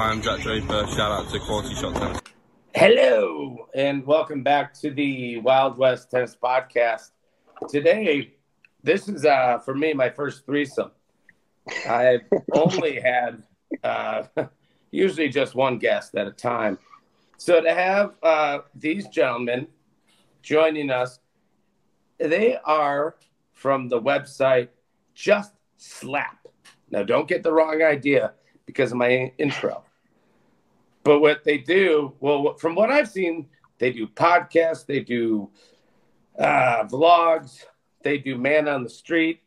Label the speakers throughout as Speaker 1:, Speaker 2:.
Speaker 1: I'm Jack Draper. Shout out to Quality Shot Tennis.
Speaker 2: Hello, and welcome back to the Wild West Tennis Podcast. Today, this is uh, for me my first threesome. I've only had uh, usually just one guest at a time. So to have uh, these gentlemen joining us, they are from the website Just Slap. Now, don't get the wrong idea because of my intro. But what they do, well, from what I've seen, they do podcasts, they do uh, vlogs, they do man on the street.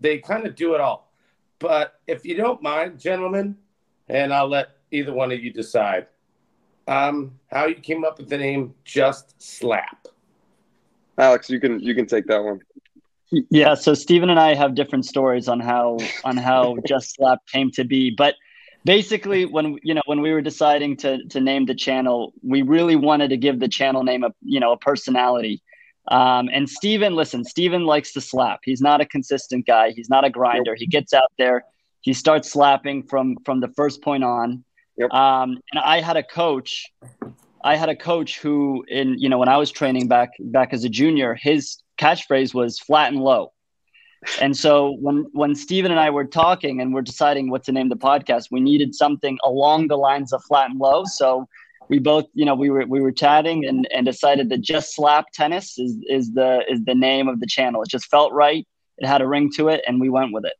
Speaker 2: They kind of do it all. But if you don't mind, gentlemen, and I'll let either one of you decide um, how you came up with the name Just Slap.
Speaker 3: Alex, you can you can take that one.
Speaker 4: Yeah, so Stephen and I have different stories on how on how Just Slap came to be, but basically when you know when we were deciding to to name the channel, we really wanted to give the channel name a you know a personality. Um, and Steven, listen, Steven likes to slap. He's not a consistent guy. He's not a grinder. He gets out there, he starts slapping from from the first point on.
Speaker 3: Yep.
Speaker 4: Um, and I had a coach. I had a coach who, in you know, when I was training back back as a junior, his catchphrase was flat and low. And so when when Steven and I were talking and we're deciding what to name the podcast, we needed something along the lines of flat and low. So we both, you know, we were we were chatting and, and decided that just slap tennis is is the is the name of the channel. It just felt right. It had a ring to it, and we went with it.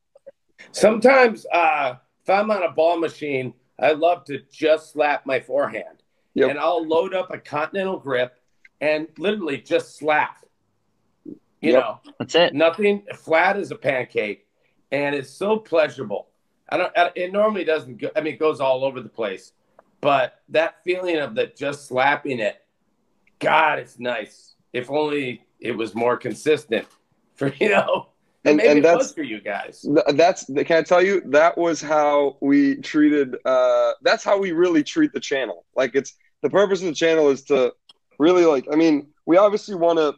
Speaker 2: Sometimes, uh, if I'm on a ball machine, I love to just slap my forehand,
Speaker 3: Yep.
Speaker 2: and I'll load up a continental grip and literally just slap. You
Speaker 3: Yep.
Speaker 2: know,
Speaker 4: That's it.
Speaker 2: nothing flat as a pancake, and it's so pleasurable. I don't. It normally doesn't. Go, I mean, it goes all over the place, but that feeling of that just slapping it, God, it's nice. If only it was more consistent, for you know.
Speaker 3: And-
Speaker 2: maybe
Speaker 3: and
Speaker 2: it
Speaker 3: that's-
Speaker 2: was for you guys.
Speaker 3: That's can I tell you that was how we treated. Uh, that's how we really treat the channel. Like it's the purpose of the channel is to really like. I mean, we obviously want to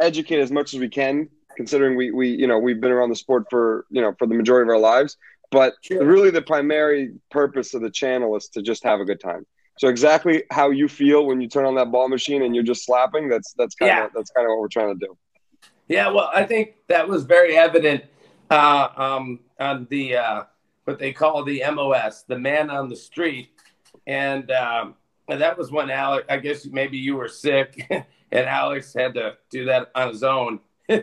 Speaker 3: educate as much as we can, considering we we you know we've been around the sport for you know for the majority of our lives. But
Speaker 2: Sure.
Speaker 3: really, the primary purpose of the channel is to just have a good time. So exactly how you feel when you turn on that ball machine and you're just slapping. That's that's kind of
Speaker 2: Yeah.
Speaker 3: that's kind of what we're trying to do.
Speaker 2: Yeah, well, I think that was very evident uh, um, on the uh, what they call the MOS, the man on the street, and, um, and that was when Alex. I guess maybe you were sick, and Alex had to do that on his own.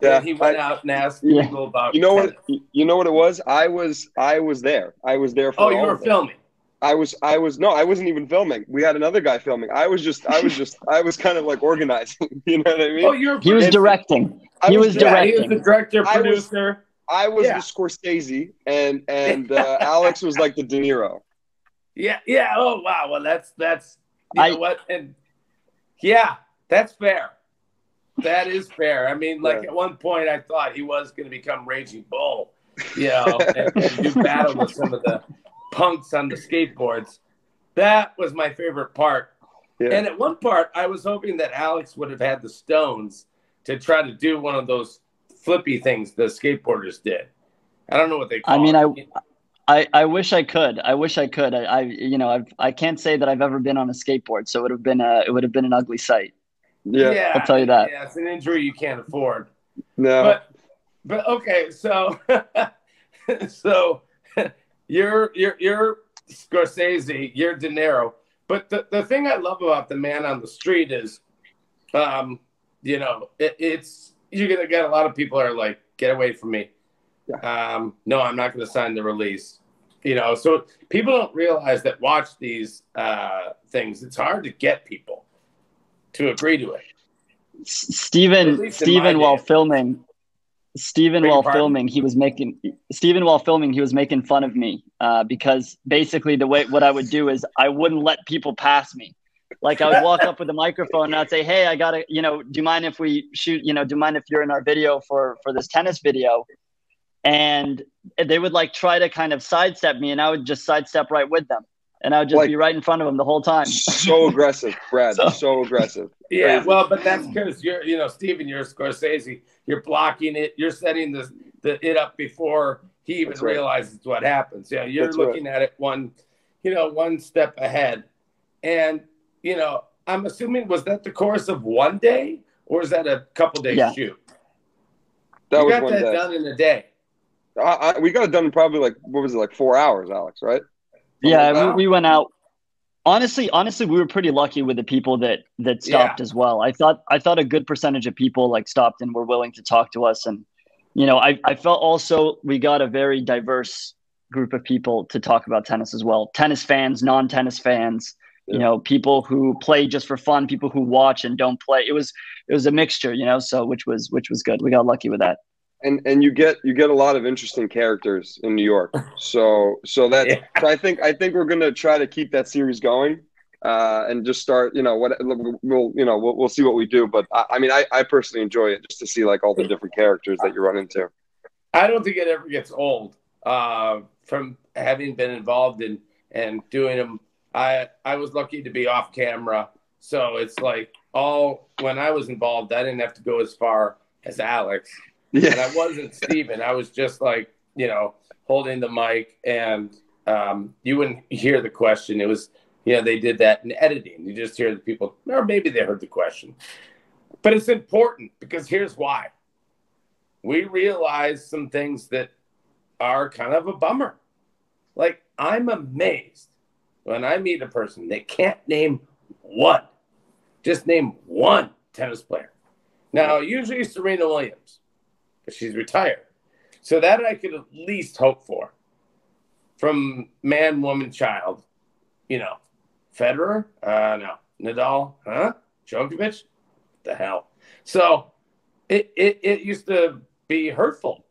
Speaker 3: Yeah,
Speaker 2: he went
Speaker 3: I-
Speaker 2: out and asked
Speaker 4: Yeah.
Speaker 2: people about.
Speaker 3: You know what? You know what it was? I was I was there. I was there for
Speaker 2: Oh, you were
Speaker 3: of it.
Speaker 2: filming.
Speaker 3: I was I was no, I wasn't even filming. We had another guy filming. I was just I was just I was kind of like organizing. You know what I mean?
Speaker 2: Oh, you're.
Speaker 4: He was directing.
Speaker 3: I
Speaker 4: He
Speaker 3: was
Speaker 4: was
Speaker 2: Yeah, he was
Speaker 4: directing.
Speaker 2: the director,
Speaker 3: I was-
Speaker 2: producer.
Speaker 3: I was
Speaker 2: yeah.
Speaker 3: the Scorsese, and and uh, Alex was like the De Niro.
Speaker 2: Yeah, yeah. Oh, wow. Well, that's that's you
Speaker 4: I-
Speaker 2: know what, and yeah, that's fair. That is fair. I mean, like
Speaker 3: Yeah.
Speaker 2: at one point, I thought he was going to become Raging Bull, you know, and, and do battle with some of the punks on the skateboards. That was my favorite part.
Speaker 3: Yeah.
Speaker 2: And at one part, I was hoping that Alex would have had the stones to try to do one of those flippy things the skateboarders did. I don't know what they call
Speaker 4: I mean,
Speaker 2: it.
Speaker 4: I, I wish I could. I wish I could. I, I you know, I've, I can't say that I've ever been on a skateboard, so it would have been a, it would have been an ugly sight.
Speaker 3: Yeah.
Speaker 4: I'll tell you that.
Speaker 2: Yeah, it's an injury you can't afford.
Speaker 3: No.
Speaker 2: But but okay, so so you're you're you're Scorsese, you're De Niro. But the, the thing I love about the man on the street is um, you know, it, it's you're gonna get a lot of people are like, get away from me. Um, no, I'm not gonna sign the release. You know, so people don't realize that watch these uh, things. It's hard to get people to agree to it.
Speaker 4: Stephen,
Speaker 2: least in my
Speaker 4: Stephen, while
Speaker 2: day.
Speaker 4: filming, Stephen, while
Speaker 2: pardon?
Speaker 4: filming, he was making Stephen while filming, he was making fun of me uh, because basically the way what I would do is I wouldn't let people pass me. Like I would walk up with a microphone and I'd say, "Hey, I gotta, you know, do you mind if we shoot? You know, do you mind if you're in our video for for this tennis video?" And they would like try to kind of sidestep me, and I would just sidestep right with them, and I would just
Speaker 3: Like-
Speaker 4: be right in front of him the whole time.
Speaker 3: so aggressive, Brad.
Speaker 4: So-
Speaker 3: So, aggressive.
Speaker 2: Yeah,
Speaker 3: Crazy.
Speaker 2: well, but that's because you're, you know, Steven, you're Scorsese. You're blocking it. You're setting the, the it up before he even
Speaker 3: right.
Speaker 2: realizes what happens. Yeah, you're
Speaker 3: That's right.
Speaker 2: looking at it one, you know, one step ahead. And, you know, I'm assuming was that the course of one day or is that a couple days
Speaker 4: Yeah.
Speaker 2: shoot?
Speaker 3: That
Speaker 2: you
Speaker 3: was
Speaker 2: got
Speaker 3: one
Speaker 2: that
Speaker 3: day.
Speaker 2: done in a day.
Speaker 3: I, I, we got it done in probably like what was it like four hours, Alex? Right?
Speaker 4: Yeah,
Speaker 2: wow.
Speaker 4: we, we went out. Honestly, honestly, we were pretty lucky with the people that that stopped as well. I thought I thought a good percentage of people like stopped and were willing to talk to us, and you know, I I felt also we got a very diverse group of people to talk about tennis as well. Tennis fans, non-tennis fans, you know, people who play just for fun, people who watch and don't play. It was it was a mixture, you know, so which was which was good. We got lucky with that.
Speaker 3: And and you get you get a lot of interesting characters in New York. So so that
Speaker 2: Yeah.
Speaker 3: so I think I think we're gonna try to keep that series going, uh, and just start. You know what we'll you know we'll, we'll see what we do. But I, I mean I, I personally enjoy it just to see like all the different characters that you run into.
Speaker 2: I don't think it ever gets old uh, from having been involved in and doing them. I I was lucky to be off camera, so it's like all when I was involved, I didn't have to go as far as Alex, and
Speaker 3: Yeah,
Speaker 2: I wasn't Steven. I was just like you know holding the mic, and um, you wouldn't hear the question. It was you know they did that in editing. You just hear the people, or maybe they heard the question, but it's important because here's why. We realize some things that are kind of a bummer. Like, I'm amazed when I meet a person they can't name one, just name one tennis player. Now, usually Serena Williams, she's retired. So that I could at least hope for from man, woman, child. You know, Federer? Uh, no. Nadal? Huh? Djokovic? The hell. So it, it, it used to be hurtful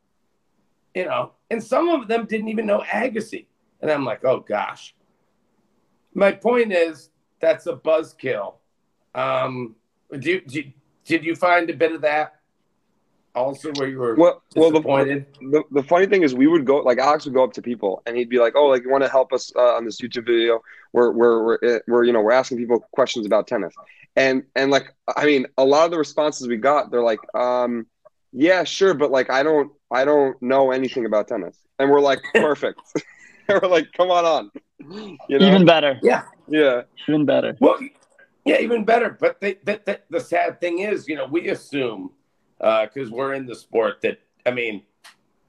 Speaker 2: you know, and some of them didn't even know Agassi. And I'm like, oh gosh. My point is that's a buzzkill. Um, you, did, did you find a bit of that also where you were
Speaker 3: well well the,
Speaker 2: disappointed?
Speaker 3: the the funny thing is we would go like Alex would go up to people and he'd be like, oh like you want to help us uh, on this YouTube video where we're we're we're you know we're asking people questions about tennis and and like I mean a lot of the responses we got they're like um yeah sure but like I don't I don't know anything about tennis and we're like perfect we're like come on on you know
Speaker 4: Even better.
Speaker 2: yeah.
Speaker 3: yeah
Speaker 4: Even better.
Speaker 2: Well, yeah, even better. But they, that, that, the sad thing is, you know, we assume because we're in the sport that I mean,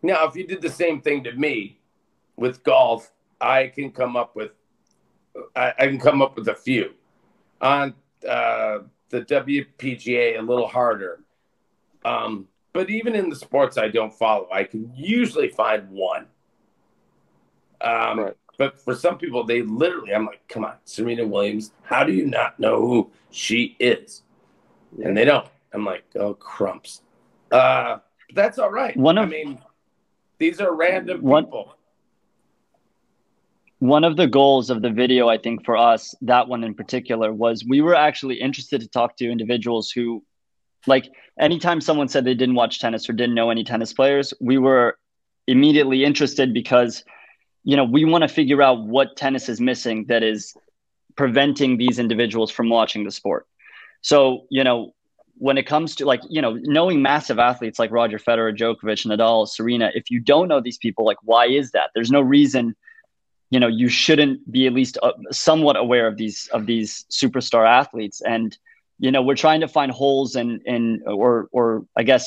Speaker 2: now if you did the same thing to me with golf, I can come up with I, I can come up with a few on uh, the WPGA a little harder. Um, but even in the sports I don't follow, I can usually find one. Um,
Speaker 3: Right.
Speaker 2: But for some people, they literally, I'm like, come on, Serena Williams, how do you not know who she is? And they don't. I'm like, oh, crumps. Uh, that's all right.
Speaker 4: One of-
Speaker 2: I mean, these are random
Speaker 4: One-
Speaker 2: people.
Speaker 4: one of the goals of the video i think for us that one in particular was we were actually interested to talk to individuals who like anytime someone said they didn't watch tennis or didn't know any tennis players we were immediately interested because you know we want to figure out what tennis is missing that is preventing these individuals from watching the sport so you know when it comes to like you know knowing massive athletes like roger federer djokovic nadal serena if you don't know these people like why is that? There's no reason you know you shouldn't be at least uh, somewhat aware of these of these superstar athletes. And you know we're trying to find holes in in or or i guess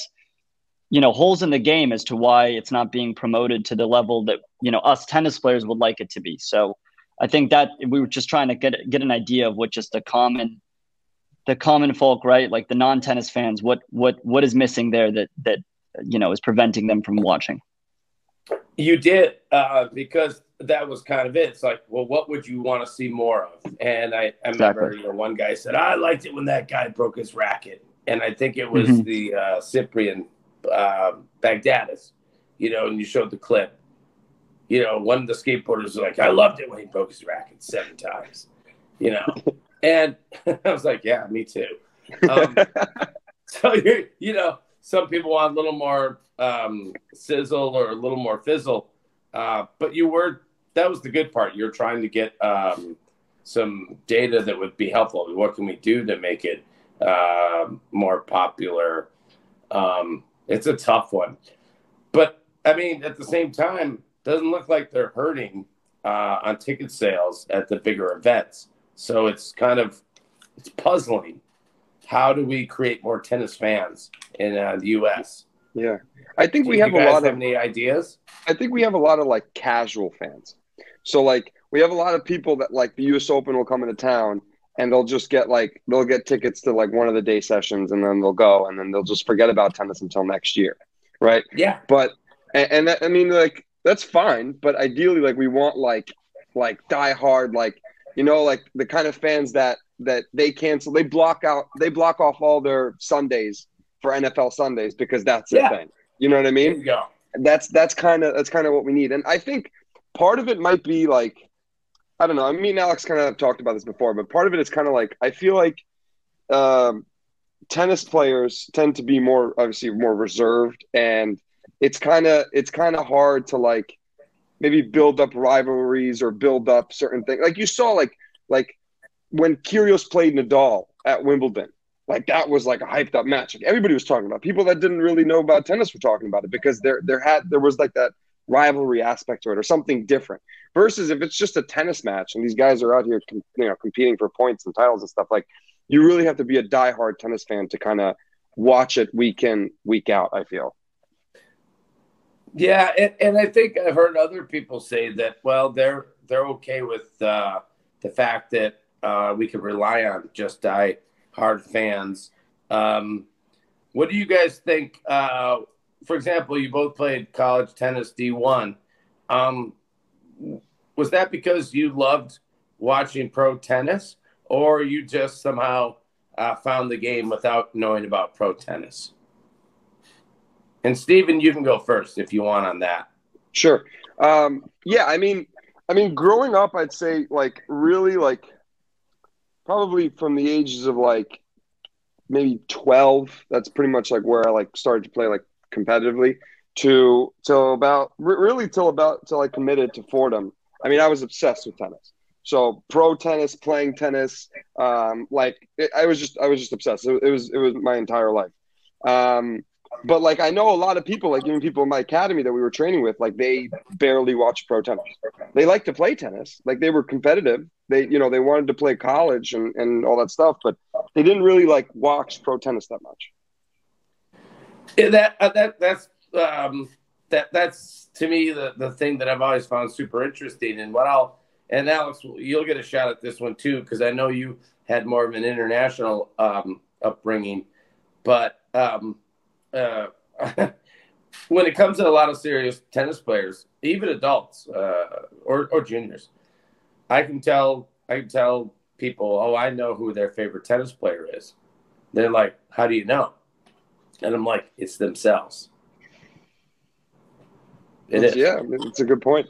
Speaker 4: you know holes in the game as to why it's not being promoted to the level that you know us tennis players would like it to be. So i think that we were just trying to get get an idea of what just the common the common folk right like the non-tennis fans what what what is missing there that that you know is preventing them from watching
Speaker 2: You did, uh, because that was kind of it. It's like, well, what would you want to see more of? And I, I remember you know, one guy said, I liked it when that guy broke his racket. And I think it was
Speaker 4: Mhm.
Speaker 2: the uh, Cyprian uh, Baghdatis, you know, and you showed the clip. You know, one of the skateboarders was like, I loved it when he broke his racket seven times, you know. and I was like, yeah, me too. Um, so you you know, some people want a little more um, sizzle or a little more fizzle, uh, but you were that was the good part. You're trying to get um, some data that would be helpful. What can we do to make it uh, more popular? Um, it's a tough one, but I mean, at the same time, doesn't look like they're hurting uh, on ticket sales at the bigger events. So it's kind of it's puzzling. How do we create more tennis fans in uh, the U.S.?
Speaker 3: Yeah, I think
Speaker 2: Do
Speaker 3: we have a lot
Speaker 2: have
Speaker 3: of.
Speaker 2: any ideas?
Speaker 3: I think we have a lot of like casual fans. So like we have a lot of people that like the U.S. Open will come into town and they'll just get like they'll get tickets to like one of the day sessions and then they'll go and then they'll just forget about tennis until next year, right?
Speaker 2: Yeah,
Speaker 3: But and, and that, I mean like that's fine. But ideally, like we want like like die hard like you know like the kind of fans that that they cancel they block out they block off all their Sundays for NFL Sundays because that's their
Speaker 2: Yeah.
Speaker 3: thing. You know what I mean?
Speaker 2: yeah
Speaker 3: that's that's kind of that's kind of what we need and i think part of it might be like i don't know i mean alex kind of talked about this before but part of it is kind of like i feel like um, tennis players tend to be more obviously more reserved and it's kind of it's kind of hard to like maybe build up rivalries or build up certain things like you saw like like when Kyrgios played Nadal at Wimbledon like that was like a hyped up match. Like everybody was talking about. People that didn't really know about tennis were talking about it because there there had there was like that rivalry aspect to it or something different. Versus if it's just a tennis match and these guys are out here, com- you know, competing for points and titles and stuff. Like you really have to be a diehard tennis fan to kind of watch it week in week out. I feel.
Speaker 2: Yeah, and, and I think I've heard other people say that. Well, they're they're okay with uh, the fact that uh, we can rely on just die hard fans. Um, what do you guys think? Uh, for example, you both played college tennis D one. Um, was that because you loved watching pro tennis, or you just somehow uh, found the game without knowing about pro tennis? And Stephen, you can go first if you want on that.
Speaker 3: Sure. Um, yeah, I mean, I mean, growing up, I'd say like really like probably from the ages of like maybe twelve. That's pretty much like where I like started to play like competitively. To till about re- really till about till I committed to Fordham. I mean, I was obsessed with tennis. So pro tennis, playing tennis, um, like it, I was just I was just obsessed. It, it was it was my entire life. Um, but like I know a lot of people, like even people in my academy that we were training with, like they barely watch pro tennis. They like to play tennis, like they were competitive. They you know they wanted to play college and and all that stuff, but they didn't really like watch pro tennis that much.
Speaker 2: Yeah, that uh, that that's um, that that's to me the the thing that I've always found super interesting. And what I'll and Alex, you'll get a shot at this one too because I know you had more of an international um, upbringing, but um, uh, when it comes to a lot of serious tennis players, even adults uh, or or juniors, I can tell I can tell people, oh, I know who their favorite tennis player is. They're like, how do you know? And I'm like, it's themselves. It is.
Speaker 3: Yeah, it's a good point.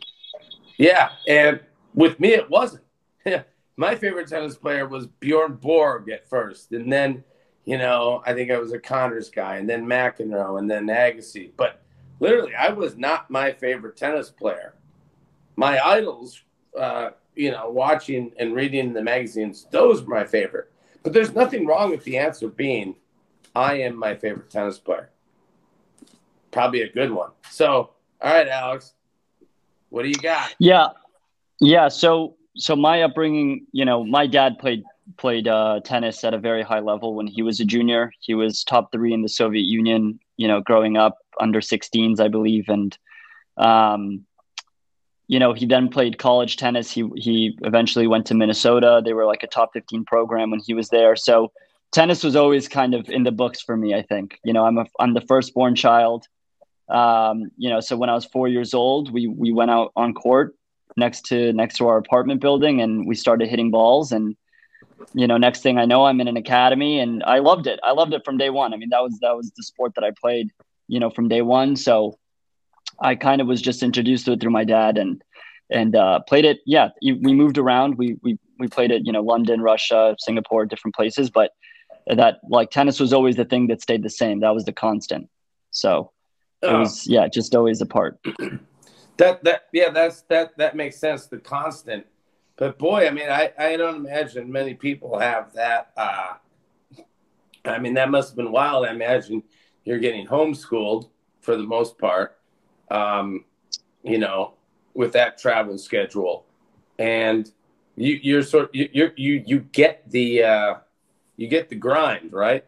Speaker 2: Yeah. And with me, it wasn't. My favorite tennis player was Bjorn Borg at first. And then, you know, I think I was a Connors guy, and then McEnroe, and then Agassi. But literally, I was not my favorite tennis player. My idols, uh, you know, watching and reading the magazines, those were my favorite. But there's nothing wrong with the answer being, I am my favorite tennis player. Probably a good one. So, all right, Alex, what do you got?
Speaker 4: Yeah, yeah. So so my upbringing, you know, my dad played played uh, tennis at a very high level when he was a junior. He was top three in the Soviet Union. You know, growing up under 16s, I believe, and um, you know, he then played college tennis. He he eventually went to Minnesota. They were like a top 15 program when he was there. So tennis was always kind of in the books for me. I think. You know, I'm a I'm the firstborn child. Um, you know, so when I was four years old, we we went out on court next to next to our apartment building, and we started hitting balls. And you know, next thing I know, I'm in an academy, and I loved it. I loved it from day one. I mean, that was that was the sport that I played. You know, from day one. So I kind of was just introduced to it through my dad, and and uh, played it. Yeah, we moved around. We we we played it. You know, London, Russia, Singapore, different places, but that like tennis was always the thing that stayed the same. That was the constant. So it
Speaker 2: Oh.
Speaker 4: was yeah, just always a part.
Speaker 2: That that yeah, that's that that makes sense. The constant, but boy, I mean, I I don't imagine many people have that. uh I mean, that must have been wild. I imagine you're getting homeschooled for the most part. Um, you know, with that travel schedule, and you you're sort you you you, you get the uh, you get the grind right.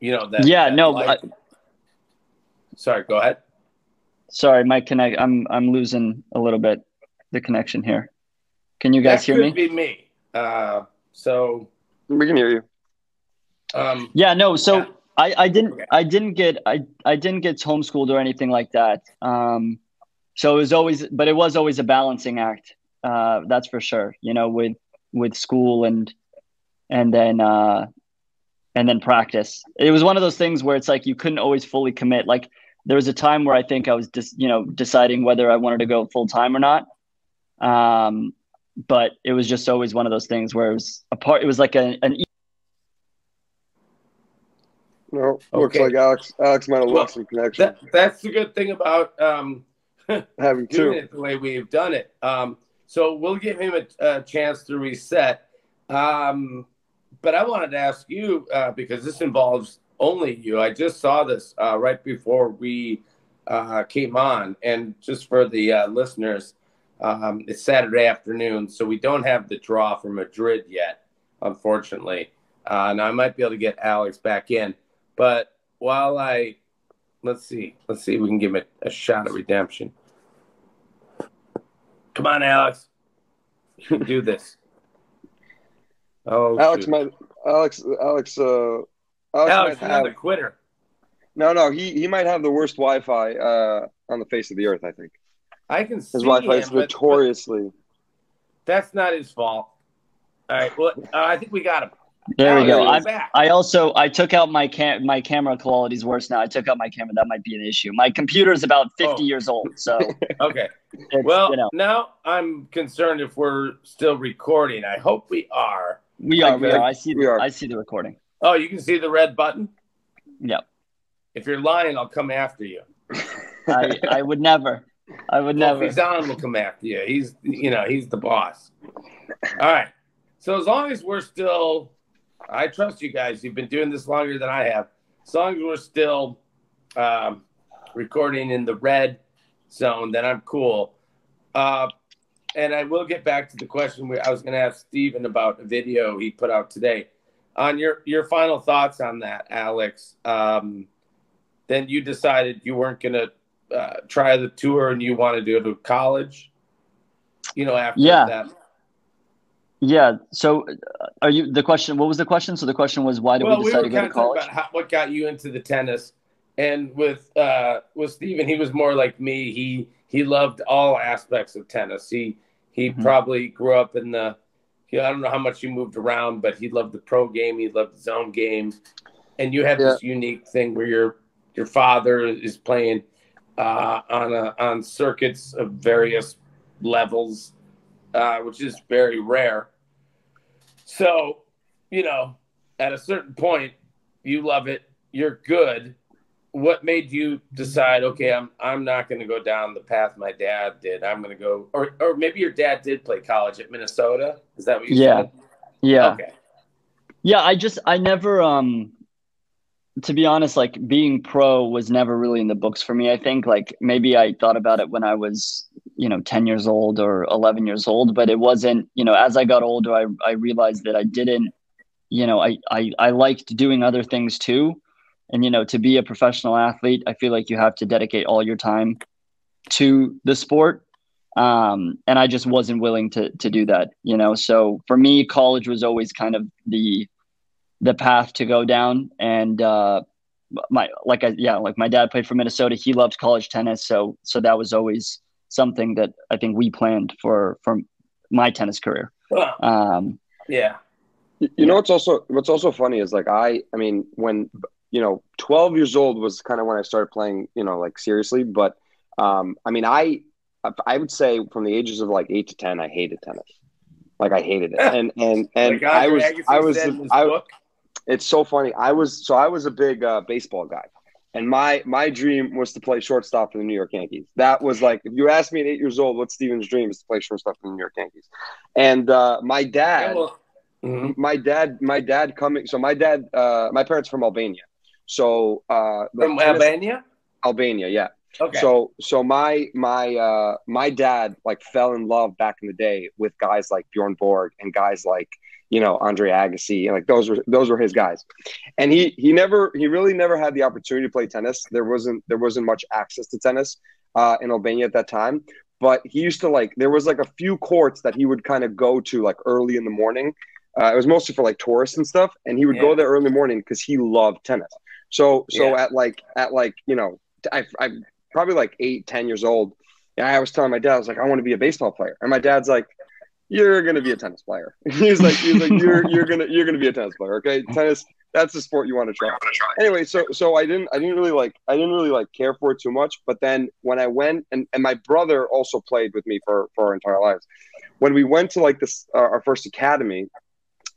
Speaker 2: You know that.
Speaker 4: Yeah,
Speaker 2: that
Speaker 4: no,
Speaker 2: life- Sorry, go ahead.
Speaker 4: Sorry, my connect. I'm I'm losing a little bit the connection here. Can you guys
Speaker 2: that
Speaker 4: hear
Speaker 2: could
Speaker 4: me?
Speaker 2: Be me. Uh, so
Speaker 3: We can hear you.
Speaker 2: um,
Speaker 4: Yeah, no. So
Speaker 2: Yeah.
Speaker 4: I, I didn't
Speaker 2: Okay.
Speaker 4: I didn't get I, I didn't get homeschooled or anything like that. Um, so it was always, but it was always a balancing act. Uh, that's for sure. You know, with with school and and then uh, and then practice. It was one of those things where it's like you couldn't always fully commit. Like there was a time where I think I was just you know deciding whether I wanted to go full time or not. Um, but it was just always one of those things where it was a part. It was like a, an
Speaker 3: No, looks like Alex Alex might have
Speaker 2: Well,
Speaker 3: lost some connection.
Speaker 2: that that's the good thing about um,
Speaker 3: Having
Speaker 2: doing
Speaker 3: two.
Speaker 2: it the way we've done it. Um, so we'll give him a, a chance to reset. Um, but I wanted to ask you uh, because this involves only you. I just saw this uh, right before we uh, came on, and just for the uh, listeners, um, it's Saturday afternoon, so we don't have the draw for Madrid yet, unfortunately. Uh, now I might be able to get Alex back in, but while I let's see, let's see if we can give him a, a shot at redemption. Come on, Alex. You can do this. Oh,
Speaker 3: Alex
Speaker 2: shoot.
Speaker 3: might Alex Alex uh Alex,
Speaker 2: Alex,
Speaker 3: might have
Speaker 2: quitter.
Speaker 3: no no he he might have the worst Wi-Fi uh on the face of the earth. I think
Speaker 2: I can see
Speaker 3: his Wi-Fi
Speaker 2: him,
Speaker 3: is
Speaker 2: but- but
Speaker 3: notoriously.
Speaker 2: that's not his fault. All right, well, uh, I think we got him.
Speaker 4: there we go. I'm. I also I took out my cam my camera quality is worse now. I took out my camera. That might be an issue. My computer is about 50
Speaker 2: Oh.
Speaker 4: years old, so
Speaker 2: Okay. Well,
Speaker 4: you know
Speaker 2: now I'm concerned if we're still recording. I hope we are.
Speaker 4: we are we are. I see
Speaker 3: We are.
Speaker 4: I see the recording.
Speaker 2: Oh, you can see the red button.
Speaker 4: Yep.
Speaker 2: If you're lying, I'll come after you.
Speaker 4: I I would never. I would
Speaker 2: Well,
Speaker 4: never.
Speaker 2: on, we'll come after you. He's, you know, he's the boss. All right. So as long as we're still, I trust you guys. You've been doing this longer than I have. As long as we're still um, recording in the red zone, then I'm cool. Uh, and I will get back to the question we, I was going to ask Steven about a video he put out today. On your your final thoughts on that, Alex. Um, then you decided you weren't going to uh, try the tour and you wanted to go to college. You know, after
Speaker 4: Yeah.
Speaker 2: that.
Speaker 4: Yeah. So, are you the question? What was the question? So the question was, why did
Speaker 2: well,
Speaker 4: we
Speaker 2: we
Speaker 4: decide
Speaker 2: were
Speaker 4: to go to college?
Speaker 2: how, what got you into the tennis, and with uh, with Steven, he was more like me. He he loved all aspects of tennis. He he
Speaker 4: Mhm.
Speaker 2: probably grew up in the. You know, I don't know how much he moved around, but he loved the pro game. He loved his own game, and you have this unique thing where your your father is playing uh, on a, on circuits of various levels, uh, which is very rare. So, you know, at a certain point, you love it, you're good. What made you decide? Okay, I'm I'm not going to go down the path my dad did. I'm going to go, or or maybe your dad did play college at Minnesota. Is that what you
Speaker 4: Yeah.
Speaker 2: said?
Speaker 4: Yeah.
Speaker 2: Okay.
Speaker 4: Yeah, I just I never um to be honest, like being pro was never really in the books for me. I think like maybe I thought about it when I was, you know, 10 years old or 11 years old, but it wasn't, you know, as I got older, I, I realized that I didn't, you know, I, I, I liked doing other things too. And, you know, to be a professional athlete, I feel like you have to dedicate all your time to the sport. Um, and I just wasn't willing to, to do that, you know? So for me, college was always kind of the, the path to go down. And uh my like I yeah like my dad played for Minnesota. He loves college tennis. So so that was always something that I think we planned for for my tennis career.
Speaker 2: Well,
Speaker 4: um
Speaker 2: yeah.
Speaker 3: You you know what's also what's also funny is like I I mean when you know 12 years old was kind of when I started playing you know like seriously. But um I mean I I would say from the ages of like 8 to 10 I hated tennis. Like I hated it. And and and
Speaker 2: like
Speaker 3: I was I was
Speaker 2: said
Speaker 3: I,
Speaker 2: book.
Speaker 3: It's so funny I was so I was a big uh, baseball guy and my my dream was to play shortstop for the New York Yankees that was like if you asked me at 8 years old what Steven's dream is to play shortstop for the New York Yankees and uh, my dad
Speaker 2: Yeah, well, mhm.
Speaker 3: my dad my dad coming so my dad uh my parents from albania so uh
Speaker 2: From
Speaker 3: tennis-
Speaker 2: Albania.
Speaker 3: albania yeah
Speaker 2: Okay.
Speaker 3: So so my my uh my dad like fell in love back in the day with guys like Bjorn Borg and guys like you know Andre Agassi like those were those were his guys, and he he never he really never had the opportunity to play tennis. There wasn't there wasn't much access to tennis uh, in Albania at that time. But he used to like there was like a few courts that he would kind of go to like early in the morning. Uh, it was mostly for like tourists and stuff, and he would
Speaker 2: Yeah.
Speaker 3: go there early morning because he loved tennis. So so
Speaker 2: Yeah.
Speaker 3: at like at like you know I I probably like eight ten years old. And I was telling my dad I was like I want to be a baseball player, and my dad's like you're gonna be a tennis player. he's like he's like you're you're gonna you're gonna be a tennis player. Okay, tennis that's the sport you want to try. Anyway, so so I didn't I didn't really like I didn't really like care for it too much. But then when I went and, and my brother also played with me for for our entire lives. When we went to like this uh, our first academy,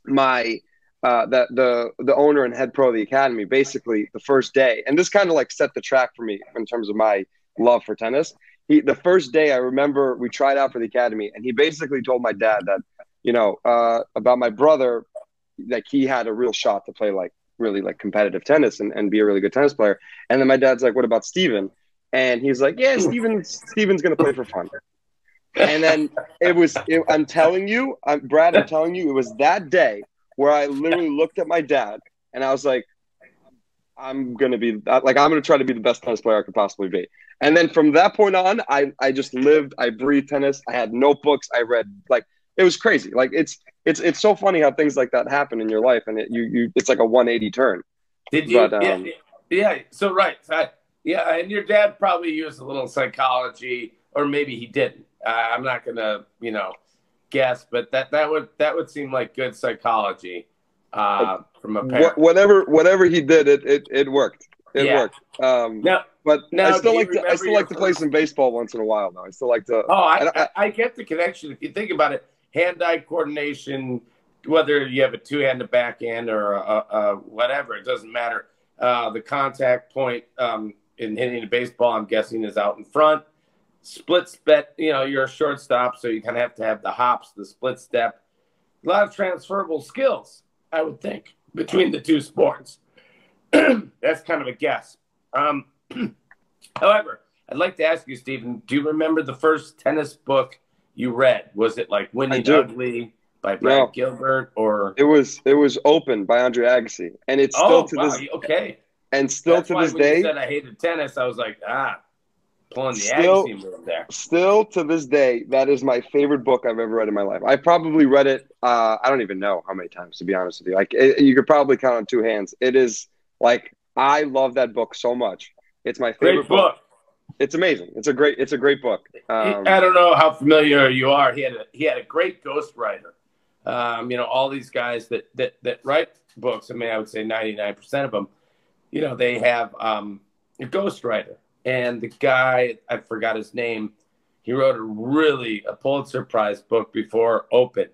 Speaker 3: my uh, that the the owner and head pro of the academy basically the first day, and this kind of like set the track for me in terms of my love for tennis. He the first day I remember we tried out for the academy, and he basically told my dad that you know uh, about my brother, like he had a real shot to play like really like competitive tennis and, and be a really good tennis player. And then my dad's like, "What about Steven? And he's like, "Yeah, Steven Steven's gonna play for fun." And then it was, it, I'm telling you, I'm, Brad, I'm telling you, it was that day where I literally looked at my dad and I was like, I'm going to be like, I'm going to try to be the best tennis player I could possibly be. And then from that point on, I, I just lived, I breathed tennis. I had notebooks. I read like, it was crazy. Like it's, it's, it's so funny how things like that happen in your life. And it, you, you, it's like a 180 turn.
Speaker 2: Did you?
Speaker 3: But, um,
Speaker 2: yeah, yeah. So right. So I- yeah, and your dad probably used a little psychology, or maybe he didn't. Uh, I'm not gonna, you know, guess, but that that would that would seem like good psychology uh, from a parent.
Speaker 3: whatever, whatever he did, it, it, it worked. It
Speaker 2: Yeah.
Speaker 3: worked. Um,
Speaker 2: Now,
Speaker 3: but
Speaker 2: now,
Speaker 3: I still like to, I still like to play some baseball once in a while though. I still like to,
Speaker 2: Oh, I,
Speaker 3: I-
Speaker 2: I, I get the connection. If you think about it, hand-eye coordination, whether you have a two-handed backhand or a, a, a whatever, it doesn't matter. Uh, the contact point um, in hitting a baseball, I'm guessing, is out in front. Split step, you know, you're a shortstop, so you kind of have to have the hops, the split step. A lot of transferable skills, I would think, between the two sports. That's kind of a guess. Um, however, I'd like to ask you, Stephen, do you remember the first tennis book you read? Was it like Winning
Speaker 3: do.
Speaker 2: Ugly by Brad
Speaker 3: No.
Speaker 2: Gilbert or
Speaker 3: it was, it was open by Andre Agassi and it's still
Speaker 2: Oh,
Speaker 3: to
Speaker 2: wow,
Speaker 3: this,
Speaker 2: okay.
Speaker 3: and still
Speaker 2: That's
Speaker 3: to this day,
Speaker 2: said I hated tennis, I was like, ah, pulling the
Speaker 3: Still-
Speaker 2: there.
Speaker 3: still to this day, that is my favorite book I've ever read in my life. I probably read it. Uh, I don't even know how many times to be honest with you. Like it, you could probably count on two hands. It is like, I love that book so much. It's my favorite
Speaker 2: Great book.
Speaker 3: It's amazing. It's a great, it's a great book. Um,
Speaker 2: I don't know how familiar you are. He had a, he had a great ghostwriter. Um, you know, all these guys that that that write books. I mean, I would say ninety nine percent of them. You know, they have um, a ghostwriter, and the guy I forgot his name. He wrote a really a Pulitzer Prize book before Open,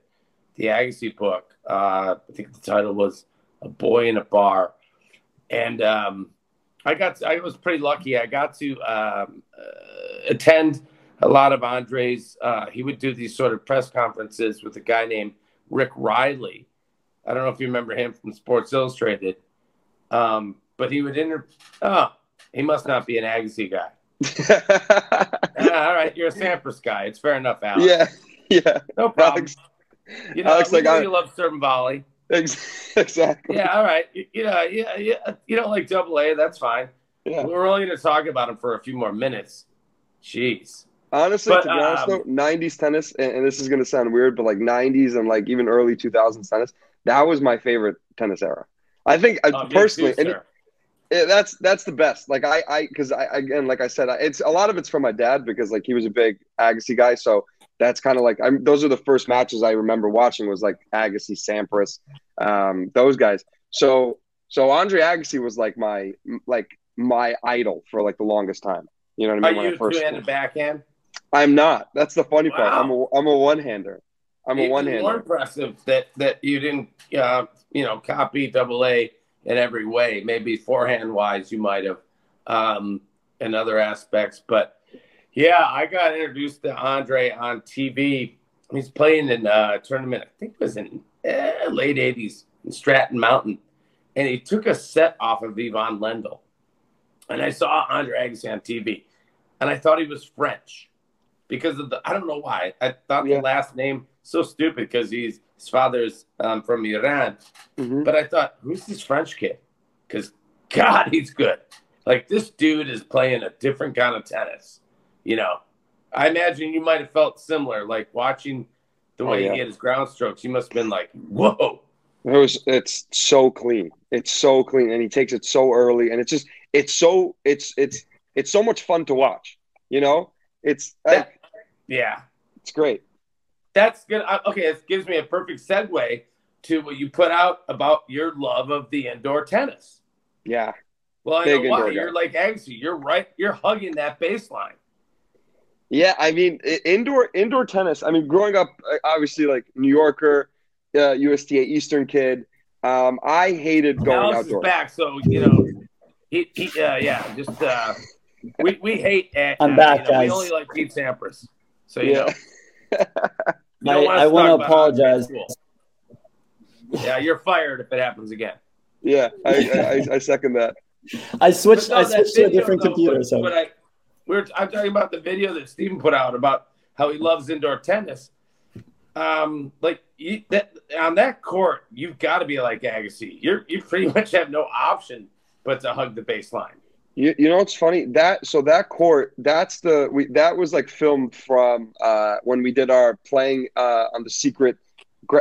Speaker 2: the Agassi book. Uh, I think the title was A Boy in a Bar, and um, I got I was pretty lucky. I got to um, uh, attend a lot of Andre's. Uh, he would do these sort of press conferences with a guy named Rick Reilly. I don't know if you remember him from Sports Illustrated, um, but he would inter. Oh, he must not be an Agassi guy. Ah, all right, you're a Sampras guy. It's fair enough, Alex.
Speaker 3: yeah, yeah.
Speaker 2: no problem.
Speaker 3: Alex,
Speaker 2: you know,
Speaker 3: Alex,
Speaker 2: we
Speaker 3: like, I-
Speaker 2: you love serving volley.
Speaker 3: exactly.
Speaker 2: Yeah, all right. You, you know, yeah, yeah. You don't like Double A. That's fine.
Speaker 3: Yeah.
Speaker 2: We're only going to talk about him for a few more minutes. Jeez.
Speaker 3: Honestly,
Speaker 2: But,
Speaker 3: to be honest
Speaker 2: um,
Speaker 3: though, '90s tennis, and, and this is going to sound weird, but like '90s and like even early 2000s tennis, that was my favorite tennis era. I think
Speaker 2: Oh,
Speaker 3: personally,
Speaker 2: too,
Speaker 3: it, that's that's the best. Like I, I, because I again, like I said, I- it's a lot of it's from my dad because like he was a big Agassi guy, so that's kind of like I'm. Those are the first matches I remember watching was like Agassi, Sampras, um, those guys. So so Andre Agassi was like my like my idol for like the longest time. You know what I
Speaker 2: Are
Speaker 3: mean? when I
Speaker 2: you
Speaker 3: first
Speaker 2: two-handed backhand?
Speaker 3: I'm not. That's the funny part. I'm a I'm a one hander. I'm a one-hander.
Speaker 2: More impressive that that you didn't, uh, you know, copy Double A in every way. Maybe forehand wise, you might have, um, in other aspects. But yeah, I got introduced to Andre on TV. He's playing in a tournament. I think it was in eh, late '80s in Stratton Mountain, and he took a set off of Ivan Lendl. And I saw Andre Agassi on TV. and I thought he was French because of the. I don't know why. I thought
Speaker 3: Yeah.
Speaker 2: the last name so stupid because he's his father's um, from Iran.
Speaker 3: Mhm.
Speaker 2: But I thought, who's this French kid? Because God, he's good. Like this dude is playing a different kind of tennis. You know, I imagine you might have felt similar, like watching the
Speaker 3: Oh,
Speaker 2: way
Speaker 3: yeah.
Speaker 2: he hit his ground strokes. You must have been like, whoa.
Speaker 3: It was it's so clean. It's so clean and he takes it so early and it's just it's so it's it's it's so much fun to watch. You know? It's
Speaker 2: That, yeah,
Speaker 3: it's great.
Speaker 2: That's good. Okay, it gives me a perfect segue to what you put out about your love of the indoor tennis.
Speaker 3: Yeah.
Speaker 2: Well, I
Speaker 3: Big
Speaker 2: know why. You're like Agassi. You're right. You're hugging that baseline.
Speaker 3: Yeah, I mean indoor indoor tennis. I mean, growing up, uh, obviously like New Yorker, uh, USTA Eastern kid. Um, I hated going
Speaker 2: Alex is
Speaker 3: outdoors.
Speaker 2: back, so you know, he, he uh, yeah, just uh, we we hate. Uh,
Speaker 4: I'm back,
Speaker 2: you know, We
Speaker 4: guys.
Speaker 2: only like Pete Sampras, so you
Speaker 3: Yeah.
Speaker 2: know. You
Speaker 4: I,
Speaker 2: want
Speaker 4: I want to
Speaker 2: talk about high
Speaker 4: apologize.
Speaker 2: school. Yeah, you're fired if it happens again.
Speaker 3: Yeah, I, I, I second that.
Speaker 4: I switched.
Speaker 2: No,
Speaker 4: I
Speaker 2: that
Speaker 4: switched to a different
Speaker 2: though,
Speaker 4: computer.
Speaker 2: but-
Speaker 4: So
Speaker 2: but I, we're I'm talking about the video that Steven put out about how he loves indoor tennis. Um, like you, that on that court, you've got to be like Agassi. You're you pretty much have no option but to hug the baseline.
Speaker 3: You, you know what's funny? That so that court that's the we that was like filmed from uh, when we did our playing uh, on the secret